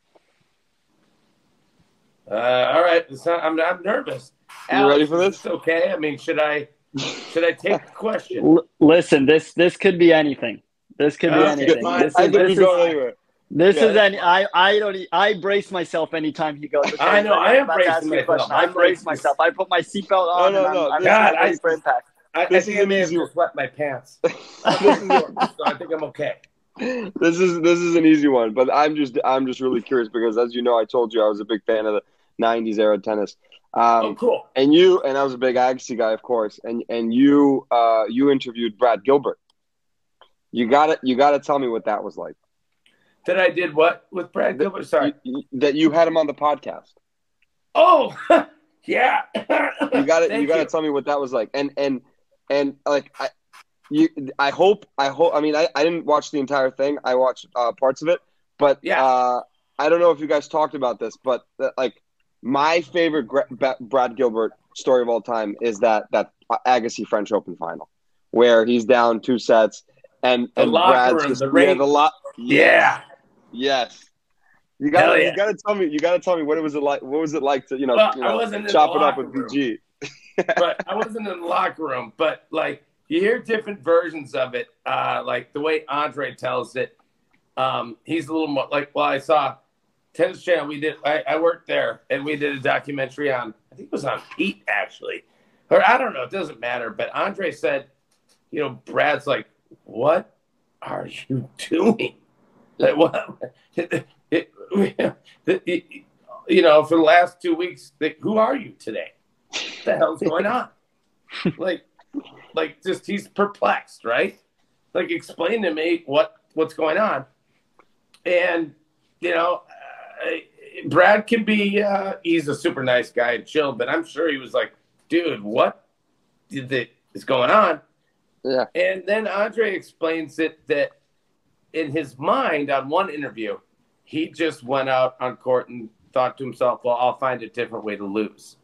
Speaker 2: Uh, all right, not, I'm I'm nervous.
Speaker 3: You ready for this?
Speaker 2: Okay. I mean, should I should I take the question?
Speaker 4: L- listen, this this could be anything. This could be anything.
Speaker 2: fine.
Speaker 4: This
Speaker 3: I
Speaker 4: is,
Speaker 3: think
Speaker 4: this is,
Speaker 3: go anywhere.
Speaker 4: this
Speaker 2: Yeah,
Speaker 4: is any. I I don't. e- I brace myself anytime he goes. Okay,
Speaker 2: I know, I am
Speaker 4: I'm about to
Speaker 2: bracing
Speaker 4: ask you a
Speaker 2: myself.
Speaker 4: I brace myself. I put my seatbelt on.
Speaker 3: no,
Speaker 4: and
Speaker 3: no,
Speaker 4: I'm, I'm
Speaker 2: God,
Speaker 4: ready
Speaker 2: I-
Speaker 4: for impact.
Speaker 2: I, I think
Speaker 3: is
Speaker 2: I
Speaker 3: an
Speaker 2: may have
Speaker 3: easy
Speaker 2: wet my pants.
Speaker 3: This is-
Speaker 2: so I think I'm okay.
Speaker 3: this is this is an easy one, but I'm just I'm just really curious because as you know, I told you I was a big fan of the '90s era tennis. Um,
Speaker 2: oh, cool.
Speaker 3: and you and I was a big Agassi guy, of course. And and you uh, you interviewed Brad Gilbert. You got it. You got to tell me what that was like.
Speaker 2: That I did what with Brad Gilbert? Sorry.
Speaker 3: You- that you had him on the podcast.
Speaker 2: Oh, yeah.
Speaker 3: You got to
Speaker 2: Thank
Speaker 3: You got to tell me what that was like. And and and like I, you I hope I hope I mean I, I didn't watch the entire thing. I watched uh, parts of it, but
Speaker 2: Yeah.
Speaker 3: uh, I don't know if you guys talked about this, but uh, like my favorite Brad Gilbert story of all time is that that Agassi French Open final where he's down two sets and
Speaker 2: The
Speaker 3: and Brad's
Speaker 2: room,
Speaker 3: just
Speaker 2: the
Speaker 3: yeah, the lot
Speaker 2: Yeah.
Speaker 3: yes. You gotta,
Speaker 2: yeah.
Speaker 3: you gotta tell me. You gotta tell me what it was it like. What was it like to, you know,
Speaker 2: Well,
Speaker 3: you
Speaker 2: I
Speaker 3: know chop it up with. BG.
Speaker 2: but I wasn't in the locker room. But like you hear different versions of it. Uh, like the way Andre tells it, um, he's a little more like. Well, I saw Tennis Channel. We did. I, I worked there, and we did a documentary on. I think it was on Pete actually, or I don't know. It doesn't matter. But Andre said, you know, Brad's like, "What are you doing? Like what? It, it, it, you know, for the last two weeks, like, who are you today? What the hell's going on? like, like just he's perplexed, right? Like, explain to me what what's going on. And you know, Brad can be uh, he's a super nice guy and chill, but I'm sure he was like, dude, what is going on?
Speaker 3: Yeah.
Speaker 2: And then Andre explains it that in his mind on one interview, he just went out on court and thought to himself, well, I'll find a different way to lose.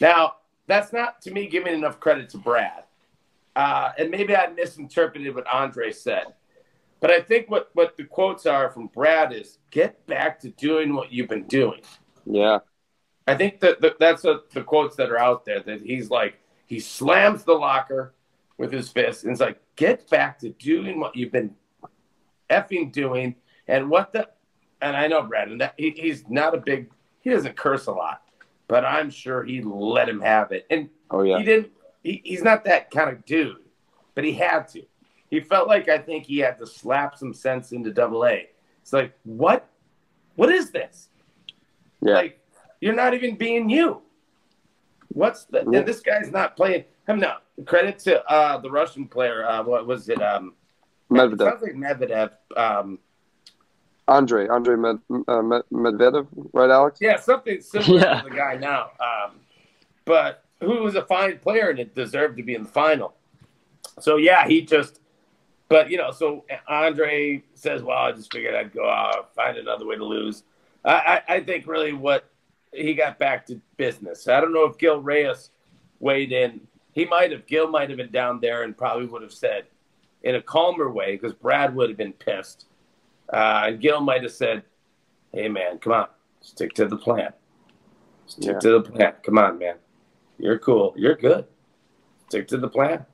Speaker 2: Now, that's not to me giving enough credit to Brad. Uh, and maybe I misinterpreted what Andre said. But I think what, what the quotes are from Brad is get back to doing what you've been doing.
Speaker 3: Yeah.
Speaker 2: I think that, that that's what the quotes that are out there that he's like, he slams the locker with his fist and it's like, get back to doing what you've been effing doing. And what the, and I know Brad, and that he, he's not a big, he doesn't curse a lot, but I'm sure he let him have it. And
Speaker 3: Oh yeah.
Speaker 2: he didn't, he, he's not that kind of dude, but he had to. He felt like I think he had to slap some sense into double A. It's like, what? What is this?
Speaker 3: Yeah.
Speaker 2: Like, you're not even being you. What's the?
Speaker 3: Yeah.
Speaker 2: And this guy's not playing. I'm not. Credit to uh, the Russian player. Uh, what was it? Um, it
Speaker 3: Medvedev.
Speaker 2: sounds like Medvedev. Um,
Speaker 3: Andre. Andre Med, uh, Med, Medvedev. Right, Alex?
Speaker 2: yeah, something similar
Speaker 4: Yeah.
Speaker 2: to the guy now. Um, but who was a fine player and it deserved to be in the final. So yeah, he just. But you know, so Andre says, "Well, I just figured I'd go out, find another way to lose." I, I, I think really what he got back to business. I don't know if Gil Reyes weighed in. He might have. Gil might have been down there and probably would have said in a calmer way because Brad would have been pissed. Uh, and Gil might have said, "Hey man, come on, stick to the plan. Stick
Speaker 3: Yeah.
Speaker 2: to the plan. Come on, man. You're cool. You're good. Stick to the plan."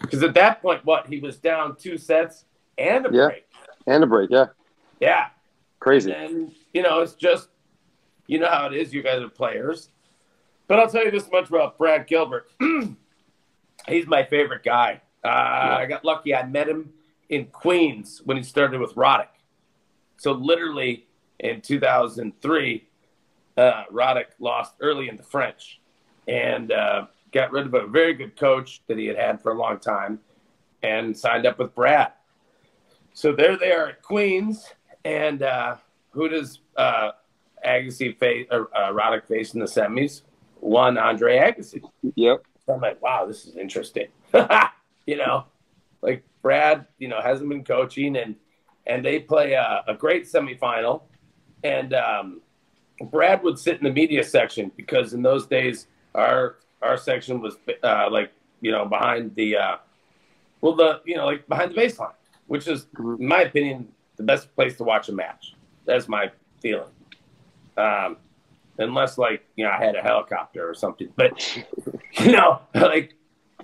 Speaker 2: Because at that point, what he was down two sets and a
Speaker 3: Yeah.
Speaker 2: break.
Speaker 3: And a break. Yeah.
Speaker 2: Yeah,
Speaker 3: Crazy.
Speaker 2: and you know, it's just you know how it is. You guys are players, but I'll tell you this much about Brad Gilbert. He's my favorite guy. Uh, I got lucky. I met him in Queens when he started with Roddick. So literally in 2003, uh, Roddick lost early in the French and uh, got rid of a very good coach that he had had for a long time and signed up with Brad. So there they are at Queens, and uh, who does uh, Agassi face, or uh, Roddick face in the semis? One Andre Agassi.
Speaker 3: Yep.
Speaker 2: So I'm like, wow, this is interesting. you know, like Brad, you know, hasn't been coaching, and and they play a, a great semifinal, and um, Brad would sit in the media section because in those days our our section was uh, like you know behind the uh, well the you know like behind the baseline, which is
Speaker 3: Mhm.
Speaker 2: in my opinion the best place to watch a match. That's my feeling. Um, unless like you know I had a helicopter or something. But you know, like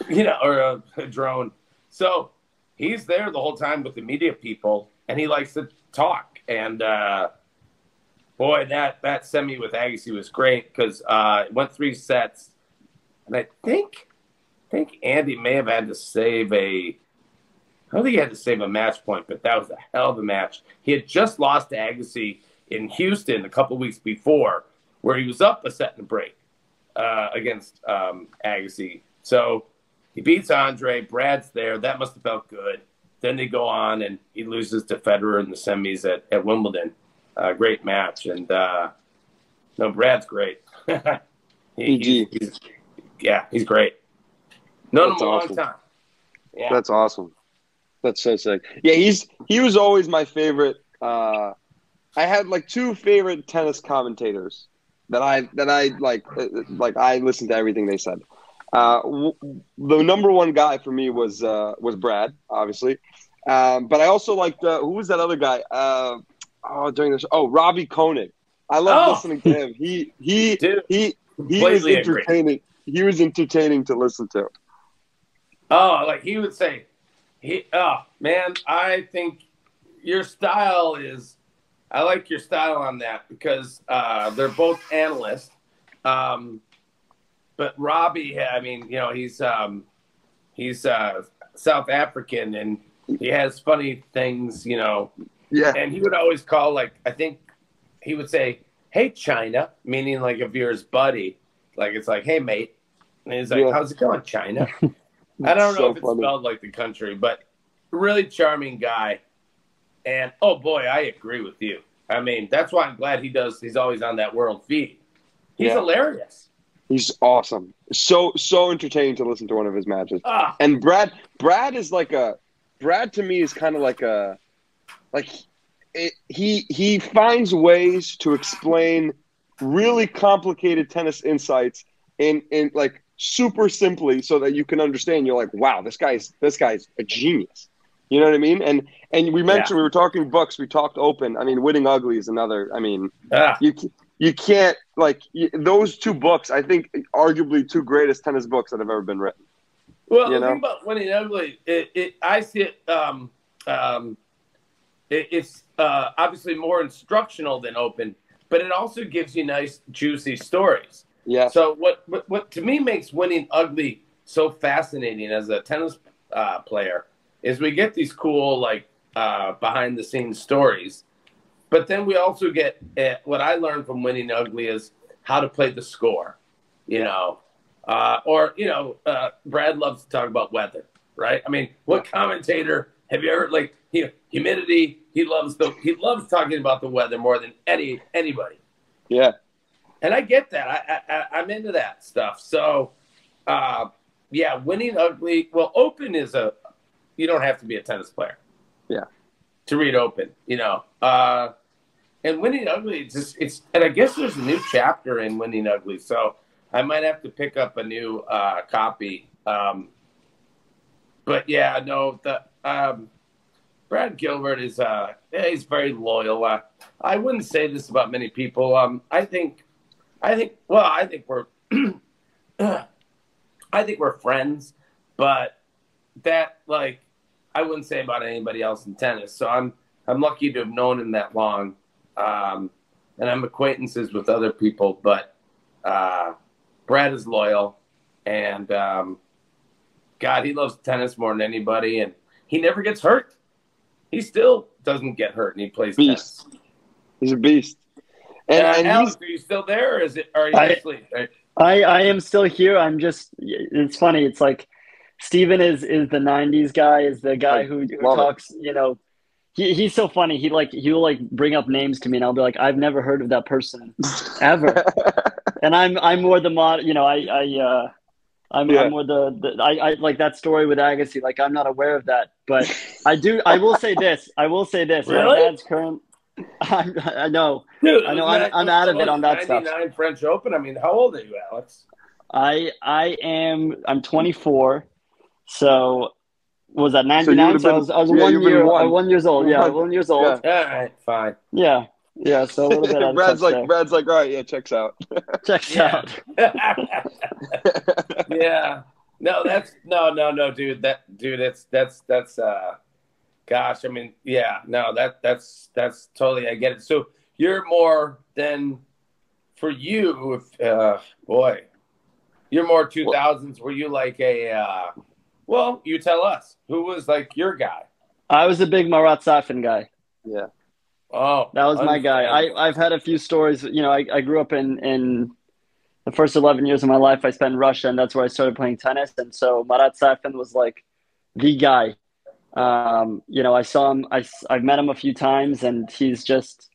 Speaker 2: you know, or a, a drone. So he's there the whole time with the media people, and he likes to talk. And uh, boy, that that semi with Agassi was great because uh, it went three sets, and I think I think Andy may have had to save a. I don't think he had to save a match point, but that was a hell of a match. He had just lost to Agassi in Houston a couple weeks before, where he was up a set and a break uh, against um, Agassi. So he beats Andre. Brad's there. That must have felt good. Then they go on, and he loses to Federer in the semis at, at Wimbledon. Uh, great match, and uh, no, Brad's great. he, he's, he's, yeah, he's great. Known
Speaker 3: That's
Speaker 2: him a
Speaker 3: awesome.
Speaker 2: long time. Yeah.
Speaker 3: That's awesome. That's so sick. Yeah, he's he was always my favorite. Uh, I had like two favorite tennis commentators that I that I like uh, like I listened to everything they said. Uh, w- the number one guy for me was uh, was Brad, obviously, um, but I also liked uh, who was that other guy? Uh, oh, during this, oh Robbie Koenig. I love
Speaker 2: Oh.
Speaker 3: listening to him. He he
Speaker 2: Dude,
Speaker 3: he he was
Speaker 2: agree.
Speaker 3: He was entertaining to listen to.
Speaker 2: Oh, like he would say, he oh man, I think your style is I like your style on that because uh, they're both analysts. Um, but Robbie, I mean, you know, he's um, he's uh, South African and he has funny things, you know,
Speaker 3: Yeah,
Speaker 2: and he would always call like I think he would say, "Hey China," meaning like if you're his buddy, like it's like, "Hey mate," and he's like,
Speaker 3: Yeah.
Speaker 2: "How's it going, China?" I don't know
Speaker 3: so
Speaker 2: if it's
Speaker 3: funny.
Speaker 2: spelled like the country, but really charming guy. And oh boy, I agree with you. I mean, that's why I'm glad he does. He's always on that world feed. He's
Speaker 3: Yeah.
Speaker 2: hilarious.
Speaker 3: He's awesome. So so entertaining to listen to one of his matches.
Speaker 2: Ah,
Speaker 3: And Brad Brad is like a Brad to me is kind of like a like it, he he finds ways to explain really complicated tennis insights in in like super simply so that you can understand you're like wow this guy's this guy's a genius you know what i mean and and we mentioned we were talking books we talked open i mean winning ugly is another i mean
Speaker 2: ah,
Speaker 3: you you can't like y those two books. I think arguably two greatest tennis books that have ever been written.
Speaker 2: Well,
Speaker 3: You
Speaker 2: the thing about winning ugly, it, it I see it. Um, um, it it's uh, obviously more instructional than open, but it also gives you nice, juicy stories.
Speaker 3: Yeah,
Speaker 2: So what, what what to me makes winning ugly so fascinating as a tennis uh, player is we get these cool like uh, behind the scenes stories, but then we also get uh, what I learned from winning ugly is how to play the score, you know, uh, or you know, uh, Brad loves to talk about weather, right? I mean, what commentator have you ever like humidity? He loves the he loves talking about the weather more than any anybody.
Speaker 3: Yeah,
Speaker 2: and I get that. I, I I'm into that stuff. So, uh, yeah, winning ugly. Well, open is a. You don't have to be a tennis player.
Speaker 3: Yeah.
Speaker 2: To read open, you know, uh, and winning ugly. It's just it's and I guess there's a new chapter in winning ugly. So I might have to pick up a new uh, copy. Um, but yeah, no, the um, Brad Gilbert is uh, he's very loyal. Uh, I wouldn't say this about many people. Um, I think, I think, well, I think we're, I think we're friends, but that like I wouldn't say about anybody else in tennis. So I'm I'm lucky to have known him that long, um, and I'm acquaintances with other people. But uh, Brad is loyal, and um, God, he loves tennis more than anybody, and he never gets hurt. He still doesn't get hurt, and he plays
Speaker 3: Beast.
Speaker 2: tennis.
Speaker 3: he's a beast. And,
Speaker 2: uh,
Speaker 3: and
Speaker 2: Alex, are you still there, or is it? Are you
Speaker 4: I-
Speaker 2: asleep? Right?
Speaker 4: I, I am still here. I'm just, it's funny. It's like Steven is, is the 90s guy, is the guy who, who
Speaker 3: love it.
Speaker 4: talks, you know, he, he's so funny. He like, he'll like bring up names to me and I'll be like, I've never heard of that person ever. and I'm, I'm more the mod, you know, I, I, uh, I'm,
Speaker 3: Yeah.
Speaker 4: I'm more the, the I, I like that story with Agassi. Like, I'm not aware of that, but I do, I will say this. I will say this. My
Speaker 2: Really?
Speaker 4: dad's current, I, I know.
Speaker 2: Dude,
Speaker 4: I know, I'm- I'm out of it on
Speaker 2: was
Speaker 4: that stuff.
Speaker 2: 99 French Open. I mean, how old are you, Alex?
Speaker 4: I I am I'm 24, so was that 99?
Speaker 3: would've
Speaker 4: So, I was I was
Speaker 3: yeah,
Speaker 4: one year
Speaker 3: one.
Speaker 4: one years old. Yeah,
Speaker 3: One.
Speaker 4: one years old. Yeah.
Speaker 2: All right, fine.
Speaker 4: Yeah, Yeah, so a little bit. out
Speaker 3: Brad's
Speaker 4: touch
Speaker 3: like Brad's like, all right, yeah, checks out.
Speaker 4: there. checks out.
Speaker 2: yeah. No, that's no, no, no, dude. That dude, that's that's that's uh gosh, I mean, yeah, no, that that's that's totally I get it. So you're more than for you, if uh boy, you're more two thousands, were you like a uh well, you tell us, who was like your guy?
Speaker 4: I was a big Marat Safin guy.
Speaker 3: yeah.
Speaker 2: Oh
Speaker 4: That was my guy. I, I've had a few stories. You know, I, I grew up in, in the first 11 years of my life. I spent in Russia, and that's where I started playing tennis. And so Marat Safin was like the guy. Um, you know, I saw him. I, I've met him a few times, and he's just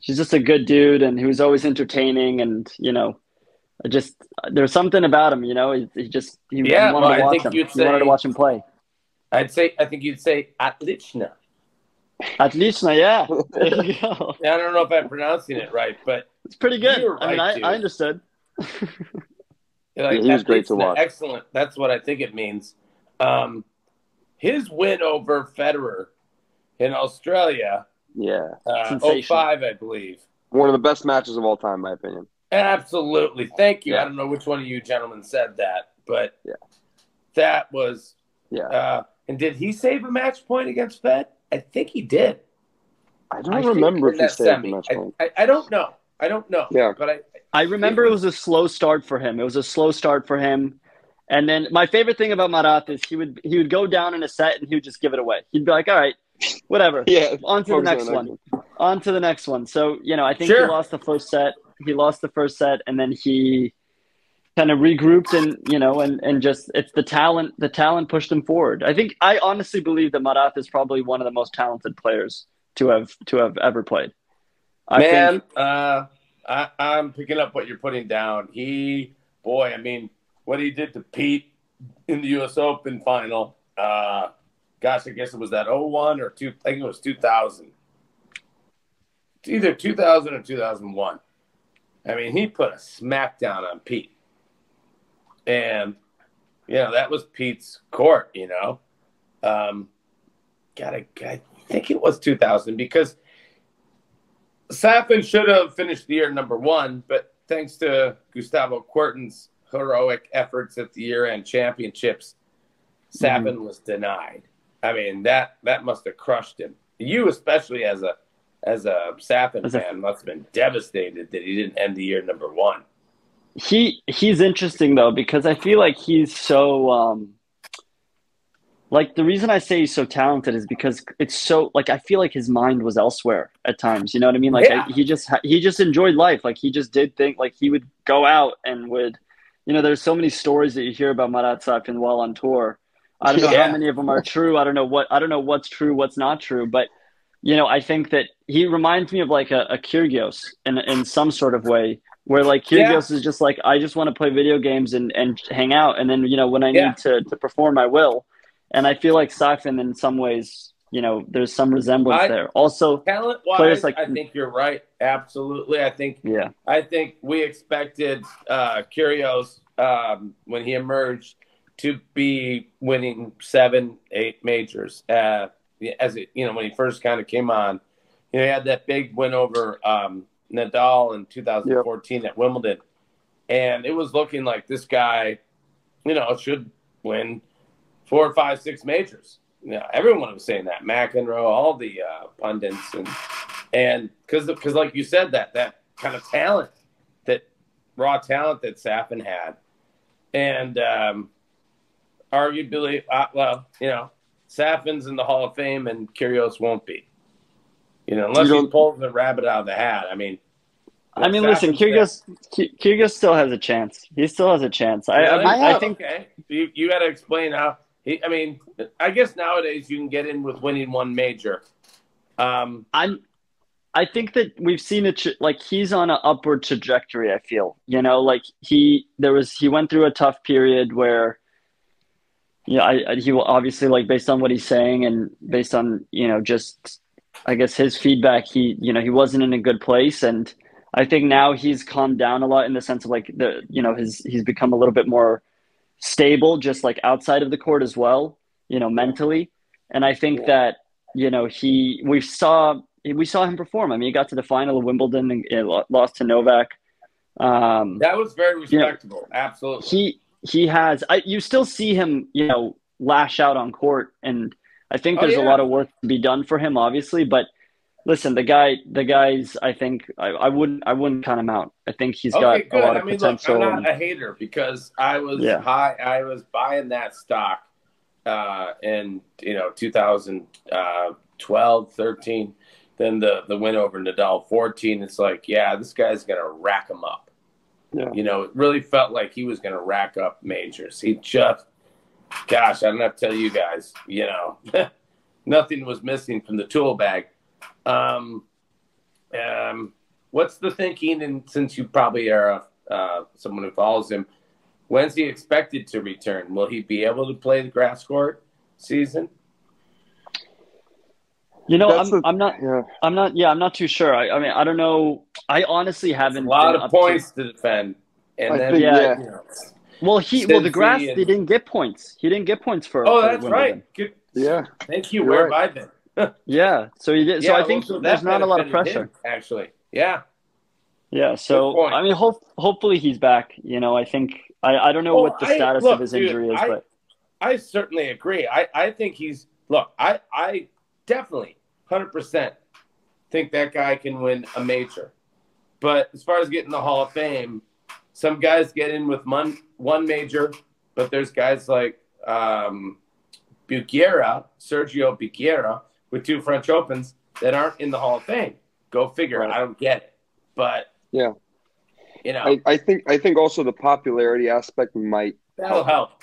Speaker 4: he's just a good dude, and he was always entertaining. And you know, I just there's something about him. You know, he, he just he
Speaker 2: Yeah,
Speaker 4: wanted
Speaker 2: well, I
Speaker 4: to watch
Speaker 2: think
Speaker 4: him.
Speaker 2: you'd
Speaker 4: He wanted to watch him play.
Speaker 2: I'd say I think you'd say Atlichna.
Speaker 4: Atlishna, yeah, there you go.
Speaker 2: I don't know if I'm pronouncing it right, but
Speaker 4: It's pretty good.
Speaker 2: You're
Speaker 4: I mean,
Speaker 2: right,
Speaker 4: I. I understood.
Speaker 2: Like,
Speaker 3: he was great to watch.
Speaker 2: Excellent. That's what I think it means. Um, his win over Federer in Australia,
Speaker 3: Yeah.
Speaker 2: uh, 05, I believe.
Speaker 3: One of the best matches of all time, in my opinion.
Speaker 2: Absolutely. Thank you.
Speaker 3: Yeah.
Speaker 2: I don't know which one of you gentlemen said that, but
Speaker 3: Yeah.
Speaker 2: that was.
Speaker 3: Yeah.
Speaker 2: Uh, and did he save a match point against Fed? I think he did.
Speaker 3: I don't
Speaker 4: I
Speaker 3: remember if he saved the
Speaker 2: semi.
Speaker 3: match
Speaker 2: I,
Speaker 3: point.
Speaker 2: I, I don't know. I don't know.
Speaker 3: Yeah.
Speaker 2: But I,
Speaker 4: I remember it was a slow start for him. It was a slow start for him. And then my favorite thing about Marat is he would he would go down in a set and he would just give it away. He'd be like, "All right, whatever,
Speaker 3: Yeah.
Speaker 4: on to the next one, on to the next one." So you know, I think
Speaker 2: Sure.
Speaker 4: he lost the first set. He lost the first set, and then he kind of regrouped and you know and and just it's the talent. The talent pushed him forward. I think I honestly believe that Marat is probably one of the most talented players to have to have ever played. I
Speaker 2: Man,
Speaker 4: think,
Speaker 2: uh, I, I'm picking up what you're putting down. He, boy, I mean, what he did to Pete in the U.S. Open final. Uh, gosh, I guess it was that 01 or two. I think it was 2000. It's either 2000 or 2001. I mean, he put a smackdown on Pete, and you know that was Pete's court. You know, um, gotta, I think it was 2000 because Safin should have finished the year number one, but thanks to Gustavo Kuerten's heroic efforts at the year-end championships, Safin was denied. I mean that that must have crushed him. You, especially as a as a Safin
Speaker 4: As a-
Speaker 2: fan, must have been devastated that he didn't end the year number one.
Speaker 4: he he's interesting though because I feel like he's so um like the reason I say he's so talented is because it's so like I feel like his mind was elsewhere at times. You know what I mean? Like
Speaker 2: Yeah.
Speaker 4: I, he just he just enjoyed life. Like he just did think like he would go out and would you know there's so many stories that you hear about Marat Safin while on tour. I don't know
Speaker 2: Yeah.
Speaker 4: how many of them are true. I don't know what I don't know what's true, what's not true, but you know, I think that he reminds me of like a, a Kyrgios in in some sort of way, where like Kyrgios is just like I just want to play video games and, and hang out, and then you know when I
Speaker 2: Yeah.
Speaker 4: need to to perform, I will. And I feel like Safin in some ways, you know, there's some resemblance
Speaker 2: I-
Speaker 4: there. Also,
Speaker 2: Talent
Speaker 4: Players
Speaker 2: wise,
Speaker 4: like-
Speaker 2: I think you're right. Absolutely, I think
Speaker 4: yeah,
Speaker 2: I think we expected uh, Kyrgios um, when he emerged to be winning seven, eight majors. Uh, as it, you know, when he first kind of came on, you know, he had that big win over um, Nadal in 2014 at Wimbledon, and it was looking like this guy, you know, should win four, five, six majors. You know, everyone was saying that. McEnroe, all the uh, pundits, and and because because like you said that that kind of talent that raw talent that Safin had, and um, arguably, uh, well, you know, Safin's in the Hall of Fame and Kyrgios won't be. You know, unless
Speaker 3: You
Speaker 2: he pulls the rabbit out of the hat. I mean,
Speaker 4: I mean, listen, Kyrgios Ky- Kyrgios still has a chance. He still has a chance. I
Speaker 2: Really?
Speaker 4: I, I think
Speaker 2: okay. You you got to explain how. He, I mean, I guess nowadays you can get in with winning one major. Um,
Speaker 4: I'm I think that we've seen it like he's on an upward trajectory, I feel. You know, like he there was he went through a tough period where yeah, I, I he will obviously like based on what he's saying and based on, you know, just I guess his feedback, he you know, he wasn't in a good place and I think now he's calmed down a lot in the sense of like the you know, his he's become a little bit more stable just like outside of the court as well, you know, mentally. And I think
Speaker 2: Yeah.
Speaker 4: that, you know, he we saw we saw him perform. I mean, he got to the final of Wimbledon and, lost to Novak. Um,
Speaker 2: that was very respectable. You know, Absolutely.
Speaker 4: He he has. I, you still see him, you know, lash out on court, and I think there's oh, yeah. a lot of work to be done for him, obviously. But listen, the guy, the guys, I think I, I wouldn't, I wouldn't count him out. I think he's okay, got good. a lot of I mean, potential.
Speaker 2: Look, I'm not a hater because I was yeah. high. I was buying that stock uh, in you know 2012, 13. Then the the win over Nadal 14. It's like, yeah, this guy's gonna rack him up. Yeah. You know, it really felt like he was gonna rack up majors. He just, gosh, I don't have to tell you guys. You know, nothing was missing from the tool bag. Um, um, what's the thinking? And since you probably are uh, someone who follows him, when's he expected to return? Will he be able to play the grass court season?
Speaker 4: You know, I'm, i I'm not. Yeah. I'm not. Yeah, I'm not too sure. I, I mean, I don't know. I honestly haven't.
Speaker 2: a lot of points to, to, defend, and I then think,
Speaker 4: yeah. You know, well, he well the grass. And, they didn't get points. He didn't get points for.
Speaker 2: Oh,
Speaker 4: for
Speaker 2: that's right. Good.
Speaker 3: Yeah.
Speaker 2: Thank you. You're Where right. have I been?
Speaker 4: Yeah. So you did. So I think well, so there's not a lot of pressure. Him,
Speaker 2: actually, yeah.
Speaker 4: Yeah. So I mean, hope, hopefully he's back. You know, I think I, I don't know well, what the status I, look, of his injury dude, is,
Speaker 2: I,
Speaker 4: but
Speaker 2: I certainly agree. I I think he's look. I I definitely hundred percent think that guy can win a major. But as far as getting the Hall of Fame, some guys get in with one one major, but there's guys like um, Bruguera, Sergio Bruguera, with two French Opens that aren't in the Hall of Fame. Go figure. Right. I don't get it, but
Speaker 3: yeah,
Speaker 2: you know,
Speaker 3: I, I, think I think also the popularity aspect might
Speaker 2: that'll help.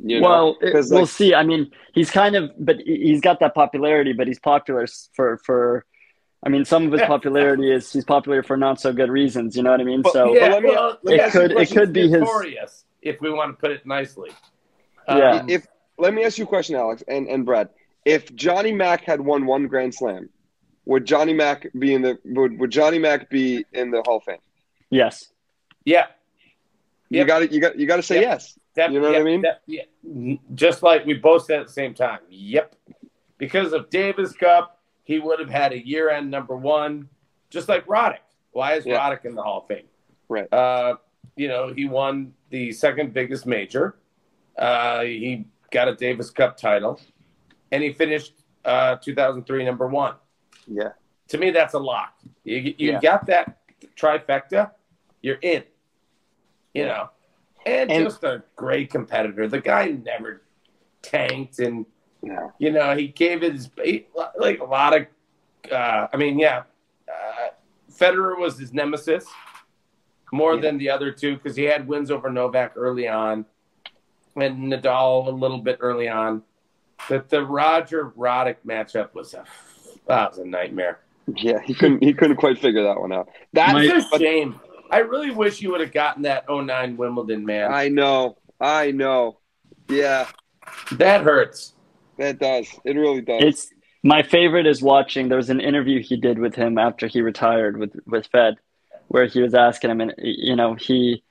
Speaker 4: You well, it, like, we'll see. I mean, he's kind of, but he's got that popularity, but he's popular for for. I mean, some of his popularity is he's popular for not so good reasons. You know what I mean?
Speaker 2: But,
Speaker 4: so
Speaker 2: yeah, me,
Speaker 4: it could it could be his
Speaker 2: if we want to put it nicely.
Speaker 3: Yeah. Um, if let me ask you a question, Alex and and Brad if Johnny Mack had won one Grand Slam, would Johnny Mack be in the would, would Johnny Mack be in the Hall of Fame?
Speaker 4: Yes.
Speaker 2: Yeah.
Speaker 3: You yep. got to you got you got to say yep. yes. Def- you know what I mean? Def-
Speaker 2: yeah. Just like we both said at the same time. Yep. Because of Davis Cup, he would have had a year-end number one, just like Roddick. Why is yeah. Roddick in the Hall of Fame?
Speaker 3: Right.
Speaker 2: Uh, you know, he won the second biggest major. Uh, he got a Davis Cup title and he finished uh, 2003 number one.
Speaker 3: Yeah.
Speaker 2: To me, that's a lock. You, you yeah. got that trifecta, you're in. You know, and, and, just a great competitor. The guy never tanked, and
Speaker 3: no.
Speaker 2: you know he gave his like a lot of. Uh, I mean, yeah, uh, Federer was his nemesis more yeah. than the other two because he had wins over Novak early on, and Nadal a little bit early on. But the Roger Roddick matchup was a that was a nightmare.
Speaker 3: Yeah, he couldn't he couldn't quite figure that one out.
Speaker 2: That's My, a shame. I really wish you would have gotten that 09 Wimbledon, man.
Speaker 3: I know. I know. Yeah.
Speaker 2: That hurts.
Speaker 3: That does. It really does.
Speaker 4: It's my favorite is watching. There was an interview he did with him after he retired with with Fed, where he was asking him, and you know he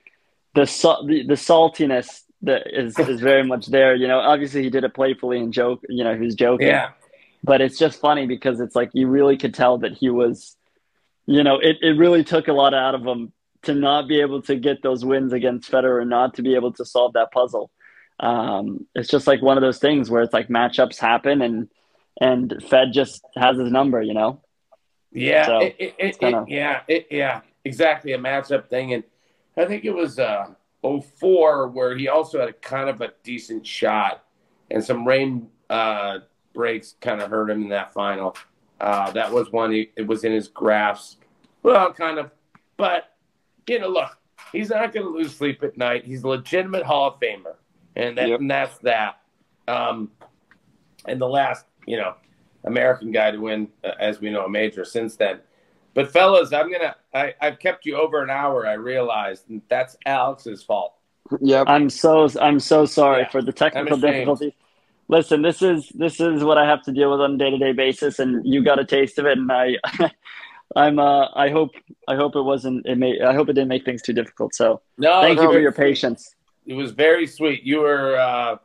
Speaker 4: the the, the saltiness that is is very much there. You know, obviously he did it playfully and joke. You know, he was joking.
Speaker 2: Yeah.
Speaker 4: But it's just funny because it's like you really could tell that he was, you know, it, it really took a lot out of him to not be able to get those wins against Federer and not to be able to solve that puzzle. Um, it's just like one of those things where it's like matchups happen and and Fed just has his number, you know.
Speaker 2: Yeah, so it, it, kinda... yeah, yeah, exactly a matchup thing, and I think it was uh, 04 where he also had a kind of a decent shot and some rain uh, breaks kind of hurt him in that final. Uh, that was one he, it was in his grasp. Well, kind of, but you know, look, he's not going to lose sleep at night. He's a legitimate Hall of Famer, and, that, yep. and that's that. Um, and the last, you know, American guy to win, uh, as we know, a major since then. But fellas, I'm gonna. I, I've kept you over an hour. I realized and that's Alex's fault.
Speaker 3: Yeah,
Speaker 4: I'm so I'm so sorry yeah. for the technical difficulties. Listen, this is this is what I have to deal with on a day to day basis, and you got a taste of it. And I, I'm. Uh, I hope I hope it wasn't. It may. I hope it didn't make things too difficult. So no, thank no, you for your patience.
Speaker 2: It was very sweet. You were. Uh,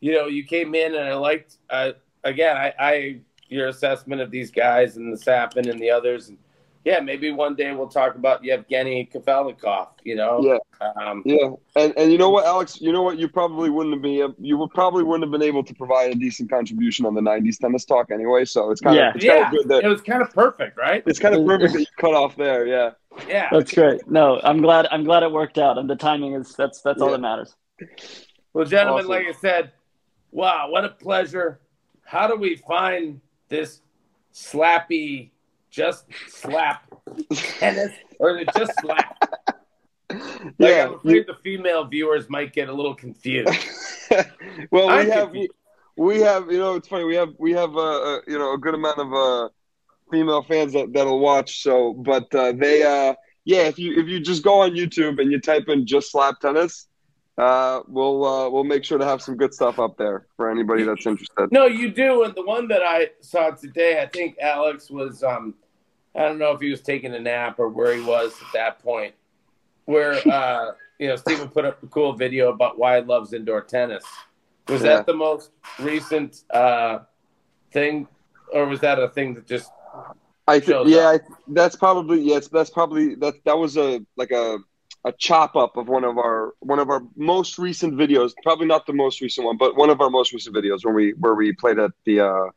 Speaker 2: you know, you came in, and I liked. Uh, again, I, I your assessment of these guys and the Safin and the others. And yeah, maybe one day we'll talk about Yevgeny Kafelnikov. You know,
Speaker 3: Yeah.
Speaker 2: um,
Speaker 3: Yeah, and and you know what, Alex? You know what? You probably wouldn't have been you would probably wouldn't have been able to provide a decent contribution on the '90s tennis talk anyway. So it's kind
Speaker 4: Yeah.
Speaker 3: of it's kind
Speaker 2: yeah,
Speaker 3: of good that
Speaker 2: it was kind of perfect, right?
Speaker 3: it's kind of perfect that you cut off there. Yeah,
Speaker 2: Yeah,
Speaker 4: That's great. No, I'm glad. I'm glad it worked out, and the timing is that's that's all that matters.
Speaker 2: Well, gentlemen,
Speaker 3: Awesome.
Speaker 2: like I said, wow, what a pleasure. How do we find this slappy, just slap tennis, or just slap? Like,
Speaker 3: yeah.
Speaker 2: I'm afraid the female viewers might get a little confused.
Speaker 3: well,
Speaker 2: I'm
Speaker 3: we have
Speaker 2: confused.
Speaker 3: we have you know it's funny we have we have a uh you know a good amount of uh female fans that that'll watch. So, but uh, they uh yeah if you if you just go on YouTube and you type in just slap tennis. Uh, we'll uh, we'll make sure to have some good stuff up there for anybody that's interested.
Speaker 2: No, you do. And the one that I saw today, I think Alex was, um, I don't know if he was taking a nap or where he was at that point, where, uh, you know, Stephen put up a cool video about why he loves indoor tennis. Was
Speaker 3: Yeah.
Speaker 2: that the most recent uh, thing, or was that a thing that just,
Speaker 3: I think yeah, I, that's probably yes. That's probably that. That was a like a a chop up of one of our one of our most recent videos. Probably not the most recent one, but one of our most recent videos where we where we played at the uh,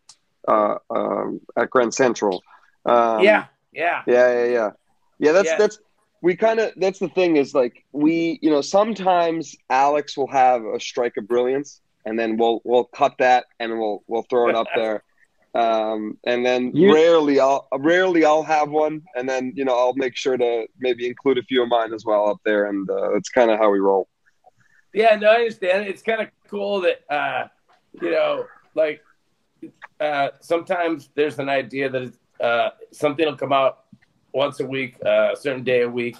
Speaker 3: uh, um, at Grand Central. Um,
Speaker 2: yeah, yeah,
Speaker 3: yeah, yeah, yeah, yeah. That's
Speaker 2: Yeah.
Speaker 3: that's we kind of that's the thing is like we you know sometimes Alex will have a strike of brilliance and then we'll we'll cut that and we'll we'll throw it up there. Um, and then
Speaker 4: You-
Speaker 3: rarely I'll rarely I'll have one, and then you know I'll make sure to maybe include a few of mine as well up there, and uh, that's kind of how we roll.
Speaker 2: Yeah, no, I understand. It's kind of cool that uh, you know, like uh, sometimes there's an idea that uh, something will come out once a week, uh, a certain day a week,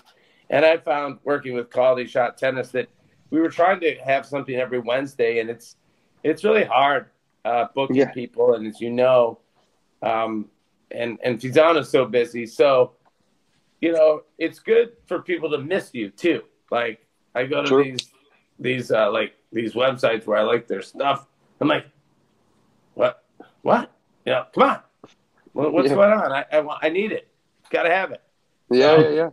Speaker 2: and I found working with Quality Shot Tennis that we were trying to have something every Wednesday, and it's it's really hard uh, booking
Speaker 3: Yeah.
Speaker 2: people, and as you know, um, and and Fizano's so busy, so you know it's good for people to miss you too. Like I go to
Speaker 3: True.
Speaker 2: these these uh, like these websites where I like their stuff. I'm like, what? What? You know, come on. What, what's
Speaker 3: Yeah.
Speaker 2: going on? I, I want- I need it. Got to have it.
Speaker 3: Yeah, yeah, yeah.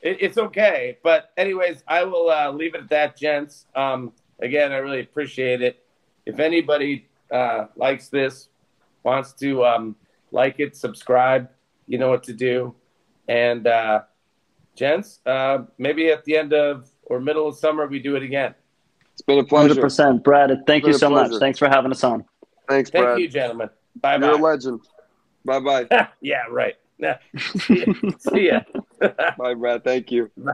Speaker 2: it. It's okay. But anyways, I will uh, leave it at that, gents. Um, again, I really appreciate it. If anybody uh, likes this, wants to um, like it, subscribe, you know what to do. And uh, gents, uh, maybe at the end of or middle of summer, we do it again.
Speaker 3: It's been a pleasure.
Speaker 4: 100%. Brad. Thank you
Speaker 3: a
Speaker 4: so much. Thanks for having us on.
Speaker 3: Thanks,
Speaker 2: Thank
Speaker 3: Brad.
Speaker 2: you, gentlemen. Bye bye.
Speaker 3: You're a legend. Bye bye.
Speaker 2: yeah, right. See ya.
Speaker 3: bye, Brad. Thank you.